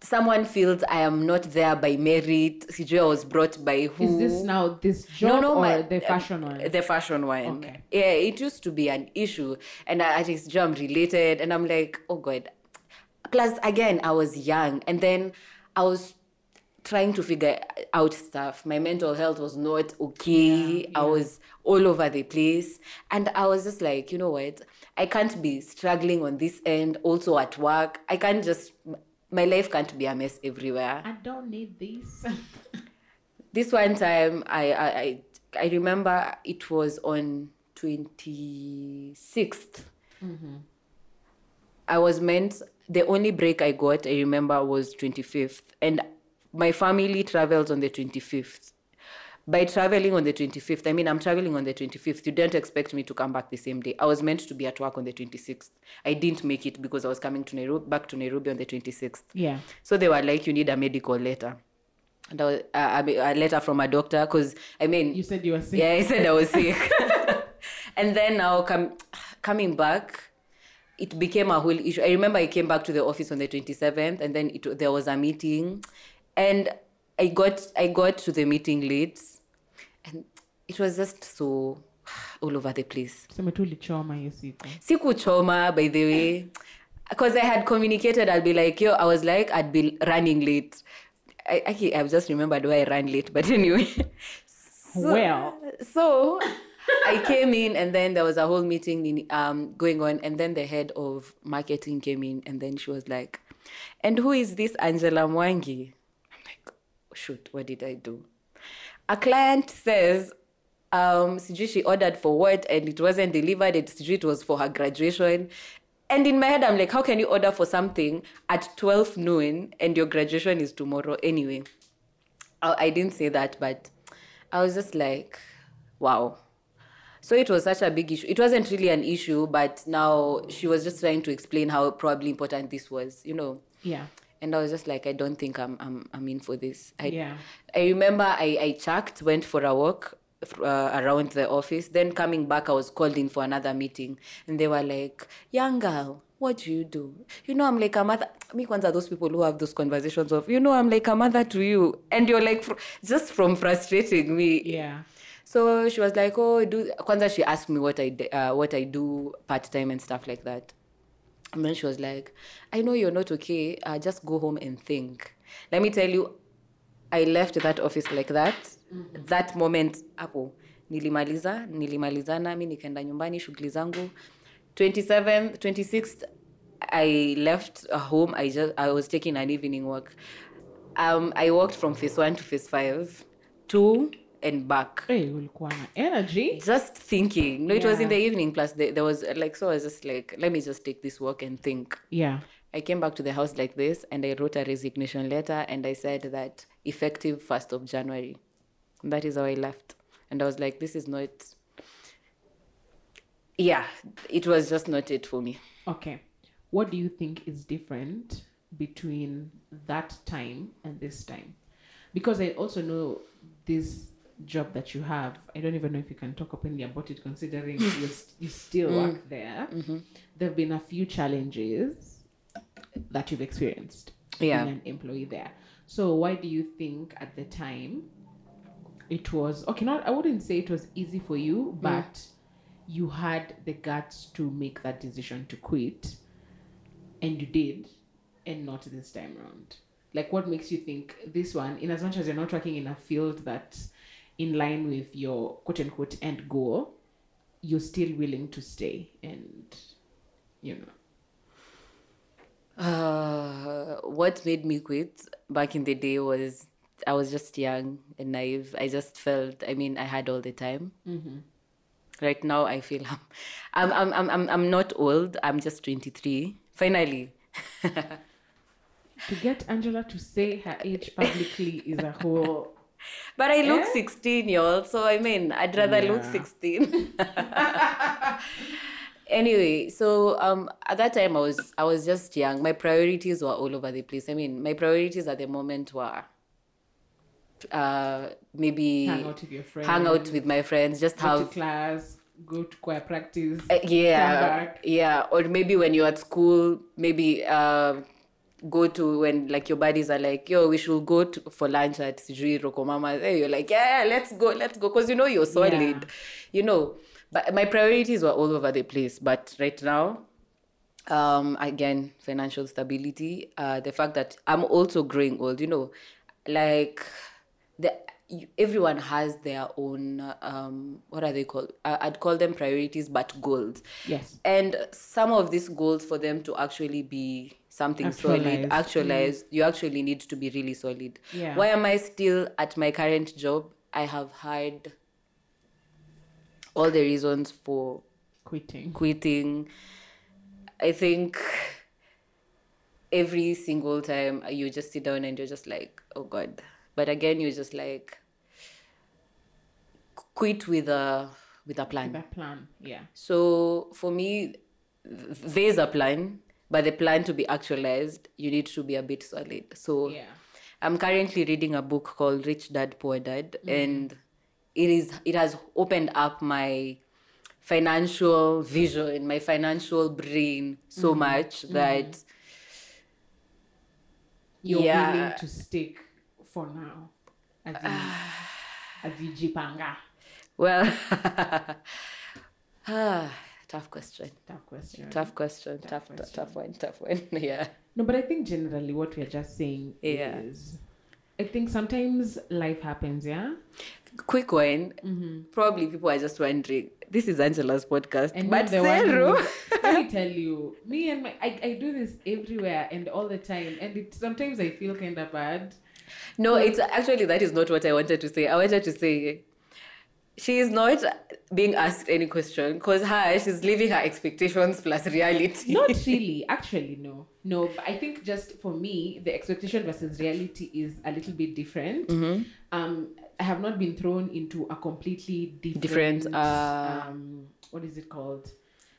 someone feels i am not there by merit. Sijui i was brought by who? Is this now this job or my- the fashion one? the fashion one. Okay. yeah it used to be an issue. And I, I think i'm related. And i'm like oh god. Plus again i was young. And then i was trying to figure out stuff. My mental health was not okay. I was all over the place. And i was just like you know what? I can't be struggling on this end also at work. I can't just my life can't be a mess everywhere I don't need this. this one time I, I I I remember it was on 26th. Mm-hmm. I was meant the only break I got I remember was 25th and my family travels on the 25th. By traveling on the 25th, I mean I'm traveling on the 25th. You don't expect me to come back the same day. I was meant to be at work on the 26th. I didn't make it because I was coming to Nairobi back to Nairobi on the 26th. yeah. So they were like, you need a medical letter. And I was, uh, a letter from a doctor because, I mean, You said you were sick. yeah, I said I was sick. and then now com- coming back, it became a whole issue. I remember I came back to the office on the 27th and then it, there was a meeting. And I got I got to the meeting late and it was just so all over the place. Sema tu ulichoma hiyo siku. sikuchoma by the way because i had communicated i'll be like yo i was like i'd be running late i actually i've just remembered why i ran late but anyway so, Well. so i came in and then there was a whole meeting in, um, going on and then the head of marketing came in and then she was like and who is this angela mwangi i'm like shoot what did i do a client says um she ordered for what and it wasn't delivered and sijui it was for her graduation. And in my head i'm like how can you order for something at 12 noon and your graduation is tomorrow anyway? I, I didn't say that but i was just like wow. So it was such a big issue. It wasn't really an issue but now she was just trying to explain how probably important this was you know? Yeah. And I was just like, I don't think I'm I'm I'm in for this. I, Yeah. I remember I I checked, went for a walk uh, around the office. Then coming back, I was called in for another meeting, and they were like, "Young girl, what do you do?" You know, I'm like a mother. Me, ones are those people who have those conversations of, you know, I'm like a mother to you, and you're like, fr- just from frustrating me. Yeah. So she was like, "Oh, do." Kwanzaa she asked me what I uh, what I do part time and stuff like that. And then she was like, "I know you're not okay. Uh, just go home and think." Let me tell you, I left that office like that. That moment hapo nilimaliza nilimalizana mi nikaenda nyumbani shughuli zangu 27th 26th I left home I just I was taking an evening walk um, I walked from phase 1 to phase 5 two and back Hey, energy. just thinking no it was in the evening plus there, there was like so I was just like let me just take this walk and think Yeah. I came back to the house like this and I wrote a resignation letter and I said that effective 1st of January. And that is how I left. And I was like, this is not. Yeah, it was just not it for me. Okay. What do you think is different between that time and this time? Because I also know this job that you have. I don't even know if you can talk openly about it, considering you you still work mm. there. Mm-hmm. There have been a few challenges that you've experienced Yeah. being an employee there. So why do you think at the time it was okay? Not I wouldn't say it was easy for you, mm. but you had the guts to make that decision to quit, and you did, and not this time around. Like, what makes you think this one, in as much as you're not working in a field that's in line with your quote unquote end goal, you're still willing to stay and, you know. Uh, what made me quit back in the day was I was just young and naive. I just felt, I mean, I had all the time. Right now, I feel I'm, I'm, I'm, I'm, I'm not old. I'm just 23. Finally. To get Angela to say her age publicly is a whole. But I look Eh? 16, y'all. So I mean, I'd rather look 16. anyway, so um, at that time I was I was just young. My priorities were all over the place. I mean, my priorities at the moment were uh maybe Hang out with your friends. hang out with my friends, just Go have to class, go to choir practice. Uh, yeah, yeah. Or maybe when you're at school, maybe uh, go to when like your buddies are like, yo, we should go to, for lunch at Sijui Rokomama. Then you're like, yeah, let's go, let's go, because you know you're solid, Yeah. you know. But my priorities were all over the place. But right now, um, again, financial stability, uh, the fact that I'm also growing old, you know, like the everyone has their own um what are they called i'd call them priorities but goals Yes. and some of these goals for them to actually be something solid Actualized. actualized you actually need to be really solid Yeah. why am i still at my current job i have had all the reasons for Quitting. quitting i think every single time you just sit down and you're just like oh god but again you're just like quit with a with a plan That plan. Yeah. so for me there's a plan but the plan to be actualized you need to be a bit solid so Yeah. i'm currently reading a book called rich dad poor dad mm-hmm. and it is it has opened up my financial vision my financial brain so mm-hmm. much mm-hmm. that You're Yeah. willing to stick for now. As in, as Vijipanga. well ah, tough question Tough question. tough question tough tough, question. tough one tough one yeah No, but I think generally what we're just saying Yeah. is I think sometimes life happens, yeah? quick one mm-hmm. probably people are just wondering this is angela's podcast And but the one Sero. who- let me tell you, me and my I, I do this everywhere and all the time, and it sometimes I feel kind of bad. No, it's actually that is not what I wanted to say. I wanted to say she is not being asked any question because her she's living her expectations plus reality. Not really, actually, no, no. But I think just for me, the expectation versus reality is a little bit different. Mm-hmm. Um, I have not been thrown into a completely different, Different, uh, um, what is it called?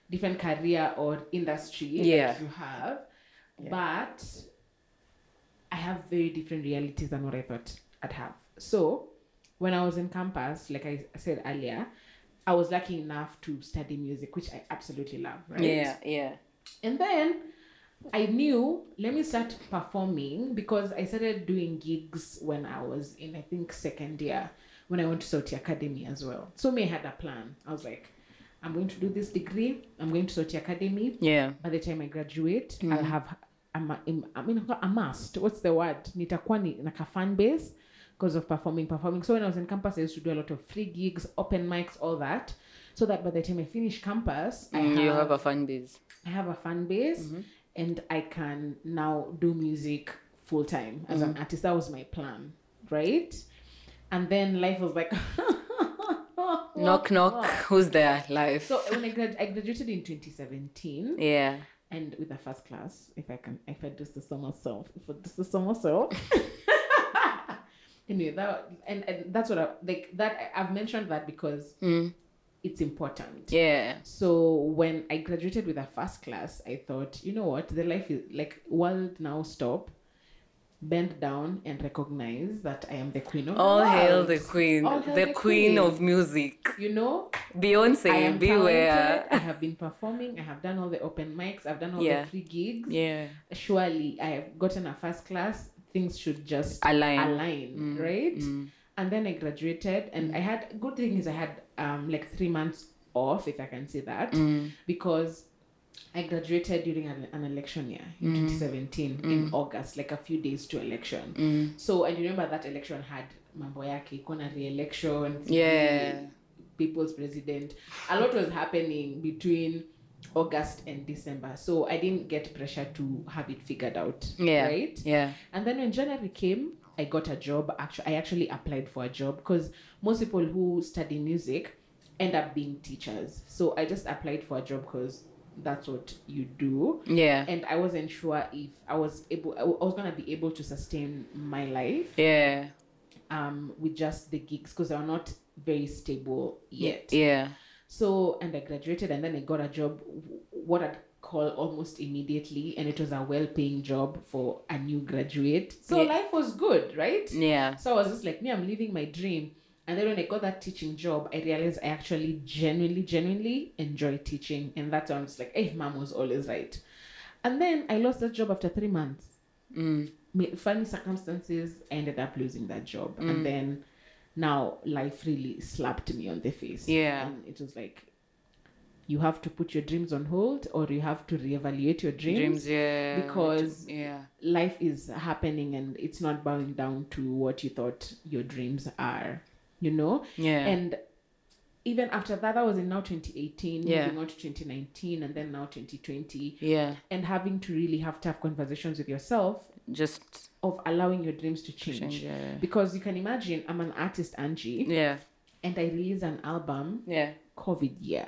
Different career or industry Yeah. that you have, but I have very different realities than what I thought I'd have. So when I was in campus, like I said earlier, I was lucky enough to study music, which I absolutely love. Right? Yeah, yeah. And then I knew, let me start performing because I started doing gigs when I was in, I think, second year, when I went to Sauti Academy as well. So me I had a plan. I was like, I'm going to do this degree. I'm going to Sauti Academy. Yeah. By the time I graduate, I'll mm. have I'm I mean a must. What's the word? Nitakuwa ni like a fan base because of performing, performing. So when I was in campus, I used to do a lot of free gigs, open mics, all that. So that by the time I finish campus, I Mm, have, you have a fan base. I have a fan base and I can now do music full time as an artist. That was my plan, right? And then life was like Knock knock. Who's there? life So when I, grad- I graduated in 2017 yeah. and with a first class, if I can, if I do this on myself, if I do on myself. anyway, that and, and that's what I like. That I've mentioned that because Mm. it's important. Yeah. So when I graduated with a first class, I thought, you know what, the life is like world now stop, bend down and recognize that I am the queen of the All hail the queen. Hail the, the queen, queen. of music. You know, I Beyonce, am beware. talented. I have been performing. I have done all the open mics. I've done all Yeah. the free gigs. Yeah. Surely, I have gotten a first class. Things should just Align. align, right? Mm. And then I graduated, and I had good thing is I had um like three months off, if I can say that, Mm. because I graduated during an, an election year in 2017 in August, like a few days to election. Mm. So and you remember that election had mambo yake, iko na re-election, Yeah. people's president. A lot was happening between August and December. So I didn't get pressure to have it figured out. Yeah. Right? Yeah. And then when January came, I got a job. Actually, I actually applied for a job because most people who study music end up being teachers. So I just applied for a job because that's what you do. Yeah. And I wasn't sure if I was able, I was gonna be able to sustain my life Yeah. um, with just the gigs because they are not very stable yet. Yeah. So, and I graduated and then I got a job, what I'd call almost immediately, and it was a well paying job for a new graduate. So, Yeah. life was good, right? Yeah. So, I was just like, me, I'm living my dream. And then when I got that teaching job, I realized I actually genuinely, genuinely enjoy teaching. And that's why I'm just like, hey, mom was always right. And then I lost that job after three months Mm. funny circumstances I ended up losing that job Mm. and then now life really slapped me on the face Yeah. and it was like you have to put your dreams on hold or you have to reevaluate your dreams, Dreams. Yeah. because- Yeah. life is happening and it's not bowing down to what you thought your dreams are you know Yeah. and even after that that was in now 2018 Yeah. moving on to 2019 and then now 2020 yeah. and having to really have tough conversations with yourself Just of allowing your dreams to change. change. Yeah. Because you can imagine, I'm an artist, Angie, Yeah. and I released an album Yeah. COVID year.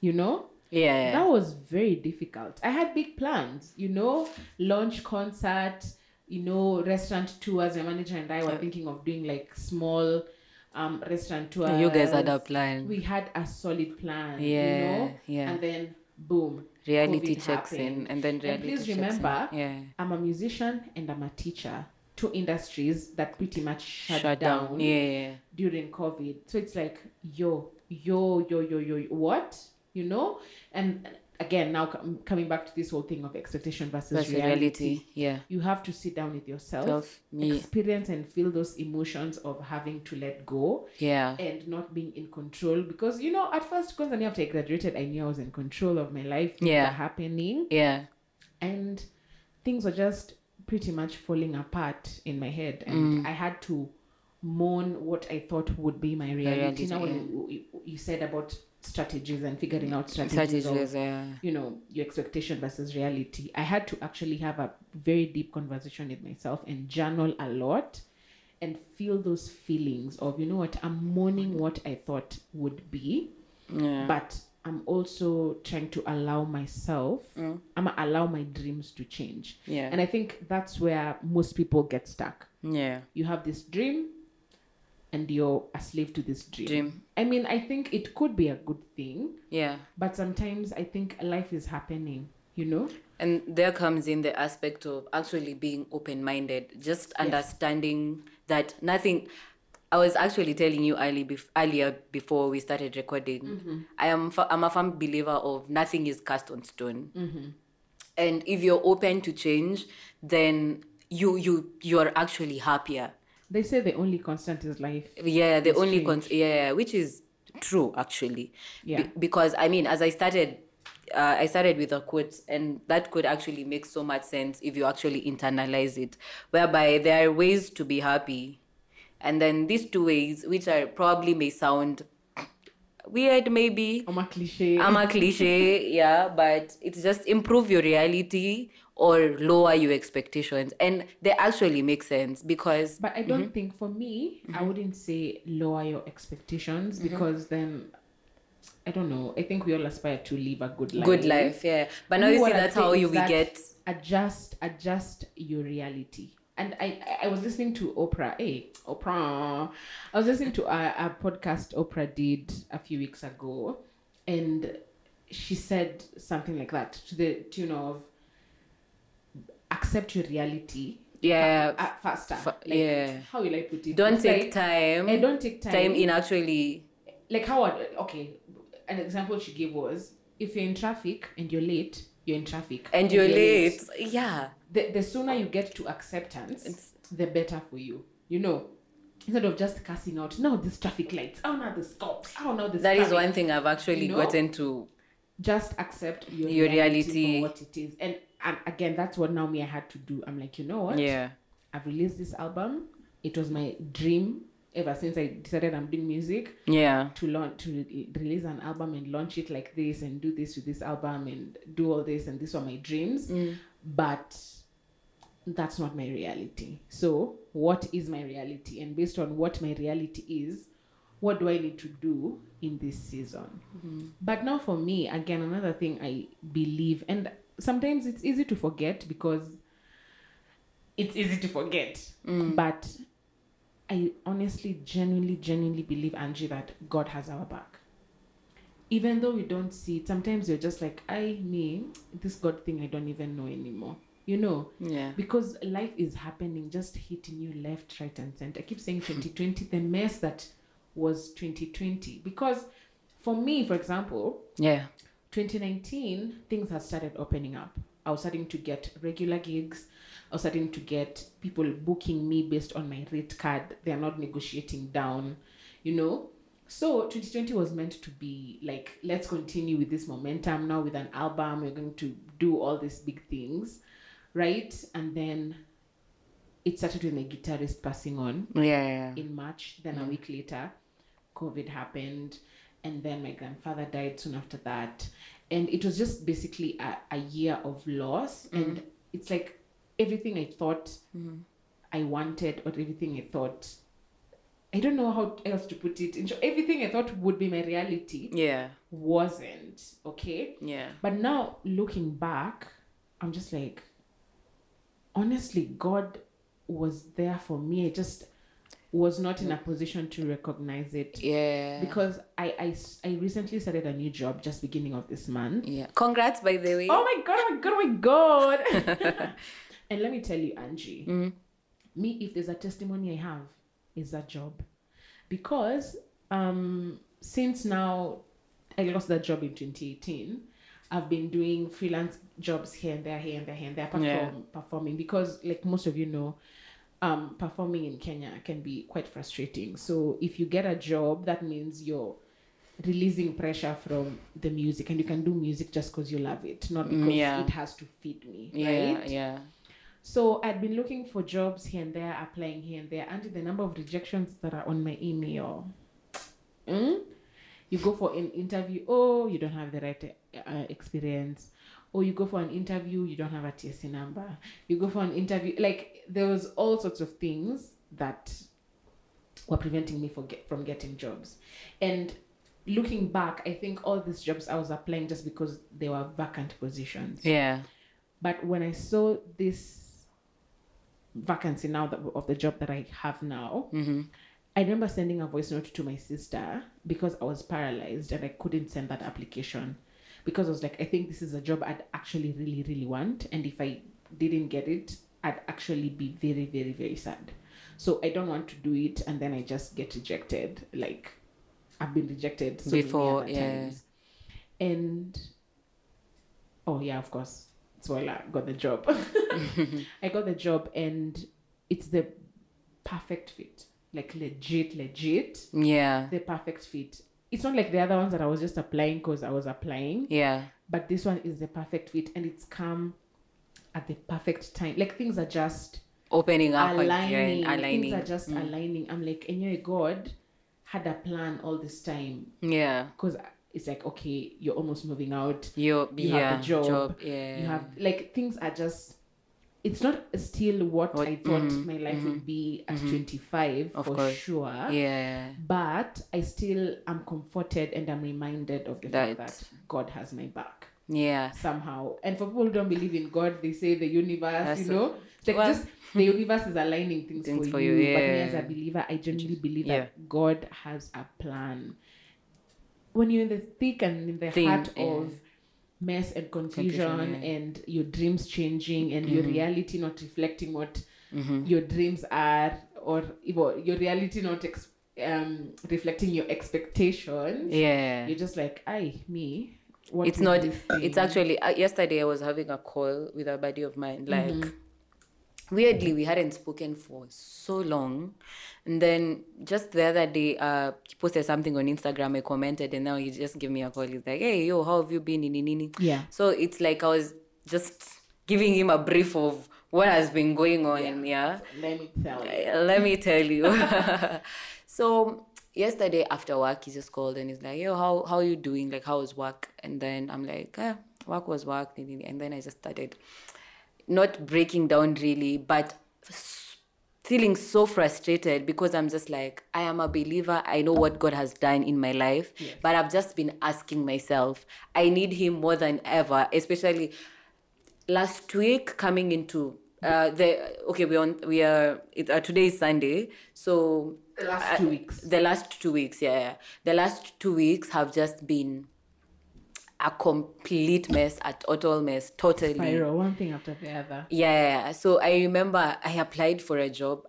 You know, Yeah. that was very difficult. I had big plans, you know, launch concert, you know, restaurant tours. My manager and I were thinking of doing like small um restaurant tours. You guys had a plan. We had a solid plan, Yeah, you know, yeah. and then boom, reality COVID checks in, and then And reality please checks in. remember, Yeah. I'm a musician and I'm a teacher. Two industries that pretty much shut, Shut down, down. Yeah. during COVID. So it's like, yo, yo, yo, yo, yo, what? You know? And again, now com- coming back to this whole thing of expectation versus the reality, reality. Yeah. you have to sit down with yourself, Self. Experience and feel those emotions of having to let go Yeah. and not being in control. Because, you know, at first, because I knew after I graduated, I knew I was in control of my life. Yeah. were happening Yeah. and things were just pretty much falling apart in my head and Mm. i had to mourn what i thought would be my reality, reality, now yeah. you, you, you said about strategies and figuring out strategies, Strategies. of, Yeah. you know your expectation versus reality i had to actually have a very deep conversation with myself and journal a lot and feel those feelings of you know what i'm mourning what i thought would be Yeah. but I'm also trying to allow myself, Mm. I'm gonna allow my dreams to change. Yeah. And I think that's where most people get stuck. yeah. You have this dream and you're a slave to this dream. Dream. I mean, I think it could be a good thing, Yeah. but sometimes I think life is happening, you know? And there comes in the aspect of actually being open minded, just understanding that nothing. I was actually telling you early bef- earlier before we started recording. Mm-hmm. I am fa- I'm a firm believer of nothing is cast on stone, mm-hmm. and if you're open to change, then you you you are actually happier They say the only constant is life. yeah the It's only change. cons- yeah which is true actually Yeah. Be- because i mean as i started uh, i started with a quote and that could actually make so much sense if you actually internalize it whereby there are ways to be happy and then these two ways which are probably may sound weird maybe I'm a cliche. i'm a cliche yeah but it's just improve your reality or lower your expectations and they actually make sense because But I don't Mm-hmm. think for me, I wouldn't say lower your expectations Mm-hmm. because then I don't know. I think we all aspire to live a good life. good life yeah but now you see that's how you we that get adjust adjust your reality. And I I- I was listening to Oprah. Hey, Oprah. I was listening to a, a podcast Oprah did a few weeks ago, and she said something like that to the tune of accept your reality yeah uh, faster. fa- Like, yeah. How will I put it? don't It's take like, time I don't take time. time in actually like how okay an example she gave was if you're in traffic and you're late you're in traffic and you're late yeah the, the sooner you get to acceptance It's- the better for you you know instead of just cussing out now this traffic lights oh now the stops oh now this that is traffic." one thing i've actually You know? gotten to just accept your, Your reality, reality. for what it is and, and again that's what now me i had to do. I'm like you know what? Yeah. I've released this album. It was my dream ever since i decided i'm doing music yeah. to launch to re- release an album and launch it like this and do this with this album and do all this and these were my dreams. Mm. But that's not my reality. So what is my reality? And based on what my reality is what do i need to do in this season? Mm-hmm. But now for me again another thing i believe and sometimes it's easy to forget because it's easy to forget mm. but I honestly, genuinely, genuinely believe, Angie, that God has our back. Even though we don't see it, sometimes you're just like, I, me, this God thing, I don't even know anymore. You know? yeah Because life is happening, just hitting you left, right, and center. I keep saying 2020, the mess that was 2020. Because for me, for example, yeah 2019, things had started opening up. I was starting to get regular gigs. I was starting to get people booking me based on my rate card. They are not negotiating down, you know. So 2020 was meant to be like, let's continue with this momentum now with an album. We're going to do all these big things, right? And then it started with my guitarist passing on yeah yeah in March. Then a week later, COVID happened, and then my grandfather died soon after that. And it was just basically a, a year of loss. Mm-hmm. And it's like everything I thought mm-hmm. I wanted, or everything I thought, I don't know how else to put it. In short, everything I thought would be my reality yeah wasn't, okay? yeah But now looking back, I'm just like, honestly, God was there for me. I just was not in a position to recognize it yeah because I, I, I recently started a new job just beginning of this month. yeah congrats by the way Oh my god! Oh my god! Oh my god! and let me tell you, Angie, me if there's a testimony I have is that job, because um since now I lost that job in 2018. I've been doing freelance jobs here and there, here and there, here and there, apart Yeah. from performing because, like most of you know, um, performing in Kenya can be quite frustrating. So if you get a job, that means you're releasing pressure from the music, and you can do music just because you love it, not because yeah. it has to feed me, yeah right? yeah So I'd been looking for jobs here and there, applying here and there, and the number of rejections that are on my email. Mm? You go for an interview, oh, you don't have the right uh, experience. Or you go for an interview, you don't have a TSC number. You go for an interview, like there was all sorts of things that were preventing me for get, from getting jobs. And looking back, I think all these jobs I was applying just because they were vacant positions. yeah But when I saw this vacancy now that, of the job that I have now, mm-hmm. I remember sending a voice note to my sister because I was paralyzed and I couldn't send that application because I was like, I think this is a job I'd actually really, really want. And if I didn't get it, I'd actually be very, very, very sad. So I don't want to do it and then I just get rejected. Like I've been rejected so Before, many other yeah. times. And oh yeah, of course. Spoiler, got the job. I got the job and it's the perfect fit. Like legit, legit, Yeah. the perfect fit. It's not like the other ones that I was just applying because I was applying, Yeah. but this one is the perfect fit and it's come at the perfect time. Like things are just Opening up aligning. Aligning. Things are just mm. aligning. I'm like, anyway, God had a plan all this time yeah. because it's like, okay, you're almost moving out. You, You have yeah. the job. Yeah. You have like things are just. It's not still what, What- I thought mhm, my life would be at mhm. 25 Of for course. sure. yeah. But I still am comforted and I'm reminded of the fact That- that God has my back Yeah. somehow. And for people who don't believe in God, they say the universe, That's you know, it's like Well- just the universe is aligning things, Things for, for you. you, But me as a believer, I genuinely believe Yeah. that God has a plan. When you're in the thick and in the Thing, heart yeah. of mess and confusion, Confusion, yeah. and your dreams changing and your Mhm. reality not reflecting what Mm-hmm. your dreams are or your reality not ex- um, reflecting your expectations Yeah. you're just like i me what it's not it's actually uh, yesterday i was having a call with a buddy of mine like Mhm. weirdly we hadn't spoken for so long and then just the other day uh he posted something on instagram i commented and now he just gave me a call. He's like hey yo how have you been? In nini yeah. So it's like i was just giving him a brief of what has been going on yeah, let me tell you. Uh, let me tell you. So yesterday after work he just called and he's like yo how how you doing? Like how was work? And then i'm like eh, work was work. And then i just started not breaking down really but s- feeling so frustrated because i'm just like i am a believer. I know what god has done in my life Yes. but i've just been asking myself i need him more than ever especially last week coming into uh the okay we on we are it, uh, today is sunday so the last two weeks. the last two weeks yeah, yeah. The last two weeks have just been a complete mess a total mess totally. Spiral one thing after the other. Yeah so i remember i applied for a job.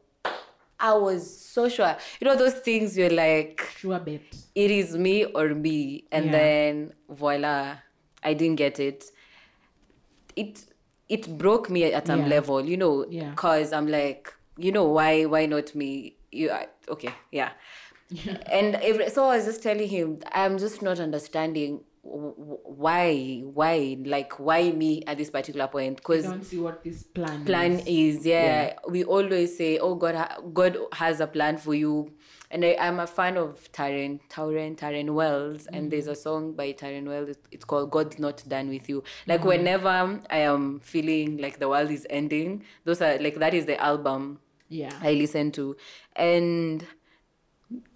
I was so sure. You know those things you're like sure bet it is me or me and Yeah. then voila i didn't get it. It it broke me at some Yeah. level you know Yeah. because i'm like you know why why not me? You I, okay yeah. And every, so i was just telling him i'm just not understanding why why like why me at this particular point? Because I don't see what this plan plan is. is yeah, we always say oh god ha- god has a plan for you. And I, i'm a fan of Taren, Tauren, Taren Wells, and there's a mm. song by Tauren Wells. It's, it's called "God's Not Done with You." Like mm. whenever I am feeling like the world is ending, those are like that is the album yeah. I listen to, and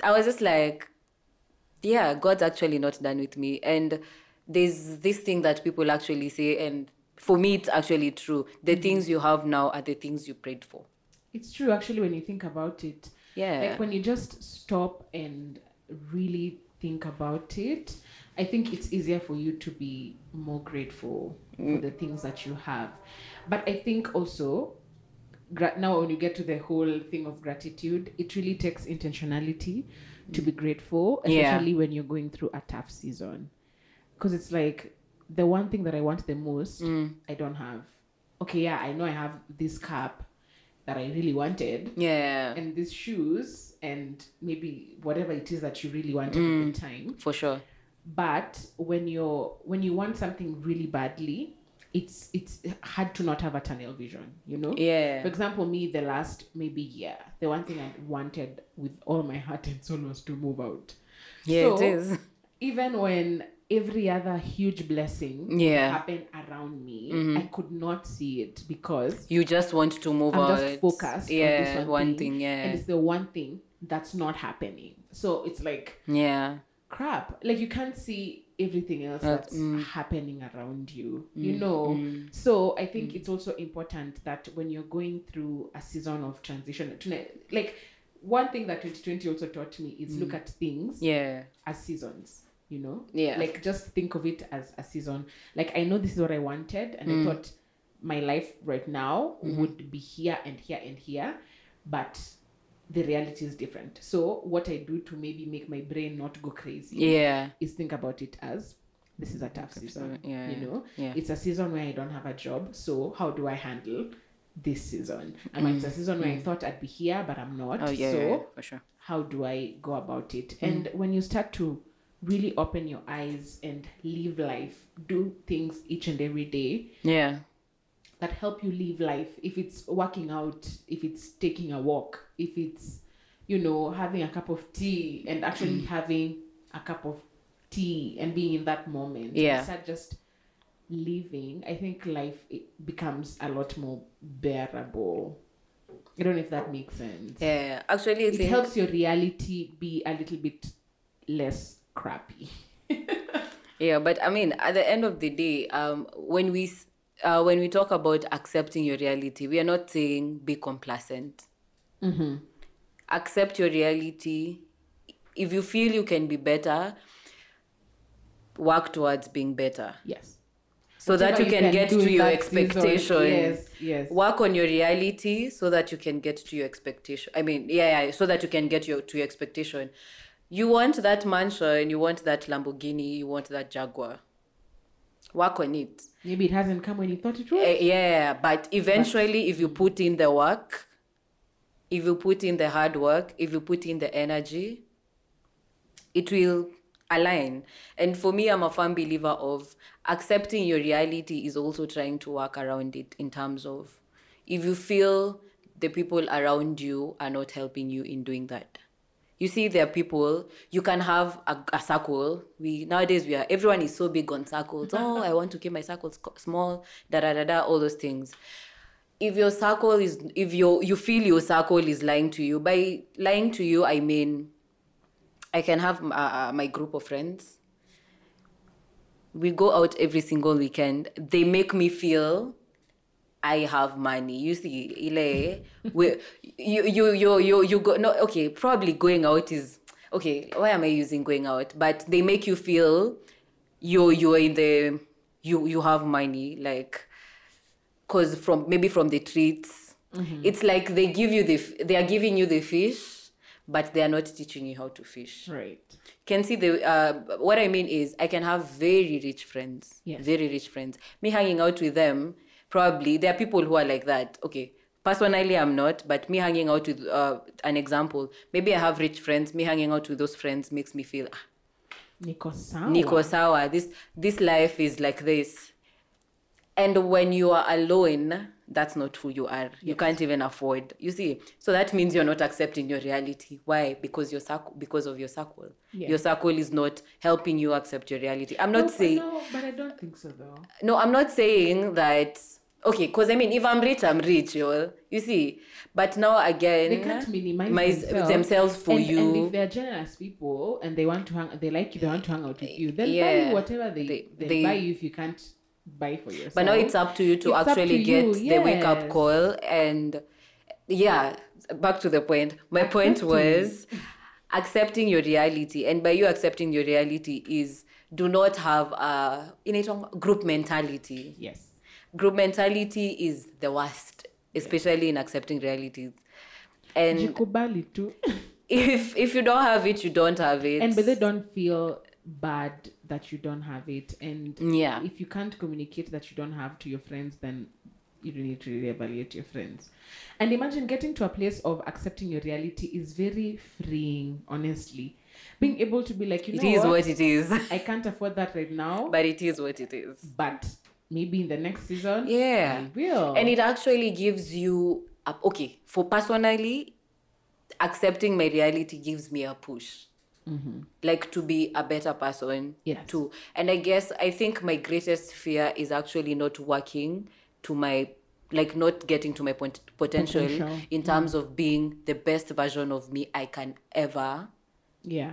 I was just like, yeah, God's actually not done with me. And there's this thing that people actually say, and for me, it's actually true. The mm-hmm. things you have now are the things you prayed for. it's true actually when you think about it Yeah. like when you just stop and really think about it i think it's easier for you to be more grateful for mm. the things that you have but i think also now when you get to the whole thing of gratitude it really takes intentionality to be grateful Yeah. especially when you're going through a tough season because it's like the one thing that i want the most Mm. i don't have okay yeah i know i have this cup that i really wanted yeah. and these shoes and maybe whatever it is that you really wanted Mm. at the time For sure. but when you're when you want something really badly it's it's hard to not have a tunnel vision you know Yeah. for example me the last maybe year the one thing i wanted with all my heart and soul was to move out Yeah, So, it is. even when every other huge blessing Yeah. happened around me Mhm. i could not see it because You just want to move I'm out. just focused Yeah, on this one, one thing, thing. Yeah. and it's the one thing that's not happening. So it's like yeah. crap. Like you can't see everything else That- that's mm. happening around you. You Mm, know. mm. So I think it's also important that when you're going through a season of transition, like one thing that 2020 also taught me is look at things Yeah. as seasons. You know, Yeah. like just think of it as a season. Like I know this is what I wanted, and Mm. I thought my life right now Mm-hmm. would be here and here and here, but the reality is different. So what I do to maybe make my brain not go crazy yeah. is think about it as this is a tough season. Yeah. You know, Yeah. it's a season where I don't have a job. So how do I handle this season. I mean, it's a season where I thought I'd be here, but I'm not. Mm. Oh yeah, so yeah, for sure. how do I go about it? Mm. And when you start to really open your eyes and live life, do things each and every day Yeah. That help you live life. If it's working out, if it's taking a walk, if it's, you know, having a cup of tea and actually Mm. having a cup of tea and being in that moment. Yeah. Instead just living, I think life it becomes a lot more bearable. I don't know if that makes sense. Yeah. Actually, I It think helps your reality be a little bit less crappy. Yeah, but I mean, at the end of the day, um, when we uh, when we talk about accepting your reality, we are not saying be complacent. Mm-hmm. Accept your reality. If you feel you can be better, work towards being better, Yes. so that Whatever you can, get to your expectation. Yes, yes. Work on your reality so that you can get to your expectation. I mean, yeah, yeah, so that you can get your to your expectation. You want that mansion, you want that Lamborghini, you want that Jaguar. Work on it. Maybe it hasn't come when you thought it would. Eh, yeah, but eventually, if you put in the work, if you put in the hard work, if you put in the energy, it will align. And for me, I'm a firm believer of accepting your reality is also trying to work around it in terms of if you feel the people around you are not helping you in doing that. You see, there are people you can have a, a circle. We nowadays we are everyone is so big on circles. Oh, I want to keep my circles small. Da da da da. All those things. If your circle is, if you you feel your circle is lying to you, by lying to you, I mean, I can have uh, uh, my group of friends. We go out every single weekend. They make me feel I have money. You see, ile, we, you, you, you, you, you go, no, okay, probably going out is, okay, why am I using going out? But they make you feel you, you're in the, you, you have money, like, cause from, maybe from the treats. It's like they give you the, they are giving you the fish, but they are not teaching you how to fish Right. can see the uh, what I mean is I can have very rich friends, Yes. very rich friends. Me hanging out with them, probably there are people who are like that. Okay, personally I'm not, but me hanging out with uh, an example, maybe I have rich friends. Me hanging out with those friends makes me feel ah, Niko sawa. Nico Sawa. This this life is like this, and when you are alone, that's not who you are. You can't even afford. You see, so that means you're not accepting your reality. Why? Because your circle, because of your circle. Yeah. Your circle is not helping you accept your reality. I'm not No, saying No, but I don't think so though. no. I'm not saying that. Okay, because I mean, if I'm rich, I'm rich, yo. You see, but now again, They can't minimize minimize themselves, themselves for and, you. And if they're generous people and they want to hang, they like you, they want to hang out with you. Then buy you whatever they They- they, they- buy you if you can't buy for yourself. But now it's up to you to It's actually to get the wake up call. And yeah, back to the point. My point was accepting your reality. And by you accepting your reality is do not have a inaitwa group mentality. yes. Group mentality is the worst, especially in accepting realities. And Jikubali too. if if you don't have it, you don't have it. and but they don't feel bad that you don't have it and Yeah. if you can't communicate that you don't have to your friends then you don't need to really evaluate your friends and imagine getting to a place of accepting your reality is very freeing honestly being able to be like you know is what? what it is. i can't afford that right now but it is what it is. but maybe in the next season Yeah. i will and it actually gives you a, okay for personally accepting my reality gives me a push like to be a better person Yes. too and i guess i think my greatest fear is actually not working to my like not getting to my pot- potential, Potential. in terms of being the best version of me i can ever yeah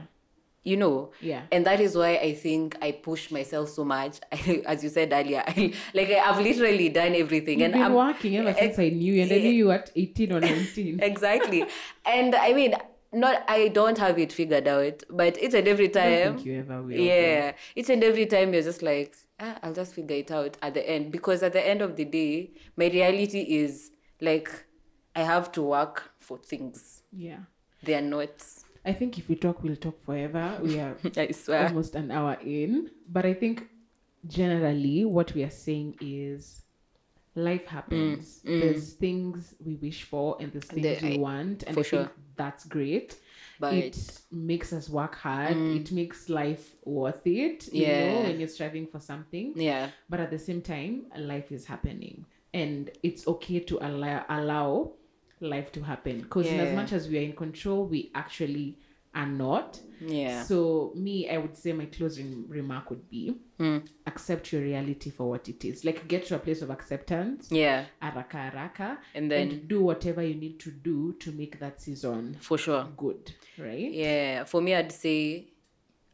you know Yeah. and that is why i think i push myself so much as you said earlier like i've literally done everything You've and been i'm working ever since I knew you, and I knew you at 18 or 19. exactly and i mean not i don't have it figured out but each and every time you ever will. yeah each and every time you're just like ah, i'll just figure it out at the end because at the end of the day my reality is like i have to work for things Yeah. they are not I think if we talk, we'll talk forever. We are i swear almost an hour in. But I think generally what we are saying is life happens. There's things we wish for and there's things Mm, The- we want, and for I sure. think that's great. But Mm. it makes us work hard. It makes life worth it. You know, Yeah. when you're striving for something. yeah, But at the same time, life is happening, and it's okay to allow allow life to happen. Because in as much as we are in control, we actually are not. yeah, So me, I would say my closing remark would be Mm. accept your reality for what it is. Like get to a place of acceptance. yeah, Araka araka. and then and do whatever you need to do to make that season for sure. good. Right? Yeah, for me, I'd say,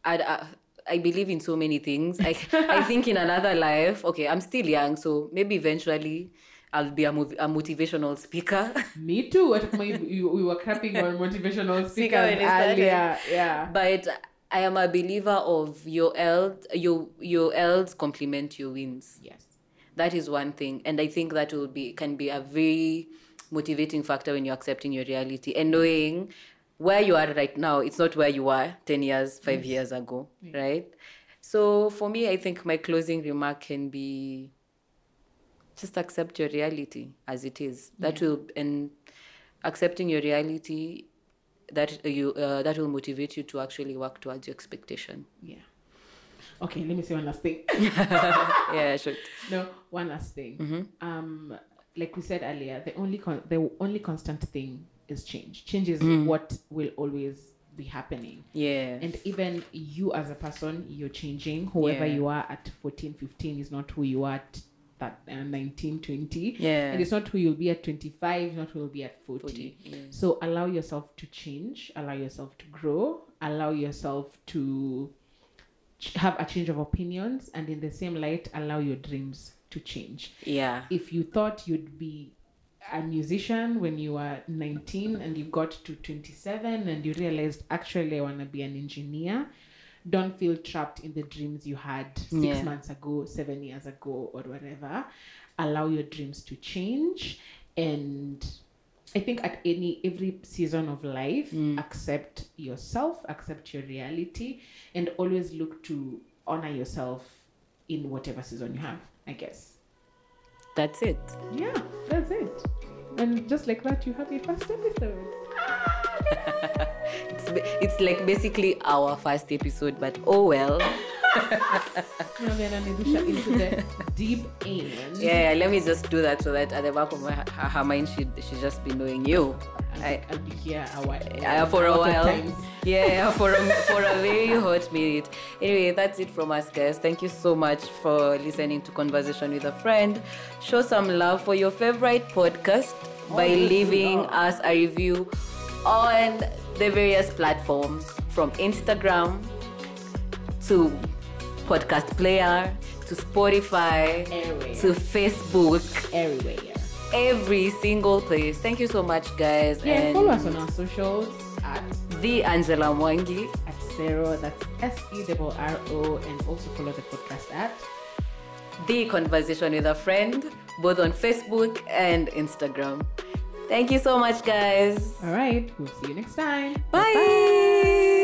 I'd, I, I believe in so many things. I, I think in another life, okay, I'm still young, so maybe eventually I'll be a, mov- a motivational speaker. Me too. My, you, we were clapping on motivational speakers when earlier. Yeah. but I am a believer of your eld, your your elds complement your wins. Yes. That is one thing, and I think that will be can be a very motivating factor when you're accepting your reality and knowing where you are right now. It's not where you were ten years, five mm. years ago, mm. right? So for me, I think my closing remark can be just accept your reality as it is. That will and accepting your reality that you uh, that will motivate you to actually work towards your expectation. Yeah. Okay, let me say one last thing. yeah, sure. no, one last thing. Mm-hmm. Um, like we said earlier, the only con- the only constant thing is change. Change is Mm. what will always be happening. Yeah. And even you as a person, you're changing. Whoever Yeah. you are at 14, 15 is not who you are at that uh, 19, 20. Yeah. And it's not who you'll be at 25, not who you'll be at 40. 40, yeah. So allow yourself to change, allow yourself to grow, allow yourself to ch- have a change of opinions, and in the same light, allow your dreams to change. Yeah. If you thought you'd be a musician when you were 19 and you got to 27 and you realized actually I want to be an engineer, don't feel trapped in the dreams you had six Yeah. months ago, seven years ago, or whatever. Allow your dreams to change. And I think at any every season of life, mm. accept yourself, accept your reality, and always look to honor yourself in whatever season you have, I guess. That's it. Yeah, that's it. And just like that, you have your first episode. It's, it's like basically our first episode, but oh well. Now Anidusha into the deep end. Yeah, let me just do that so that at the back of my, her, her mind, she she just be knowing you. I, I'll be here a while. uh, for a of while. Yeah, for a, for a very hot minute. Anyway, that's it from us, guys. Thank you so much for listening to Conversation with a Friend. Show some love for your favorite podcast by leaving us a review on the various platforms from Instagram to podcast player to Spotify Everywhere. to Facebook, Everywhere. every single place. Thank you so much, guys. Yeah, and follow us on our socials at the Angela Mwangi. at Sero, that's S E R R O, and also follow the podcast at The Conversation with a Friend, both on Facebook and Instagram. Thank you so much, guys. All right, we'll see you next time. Bye.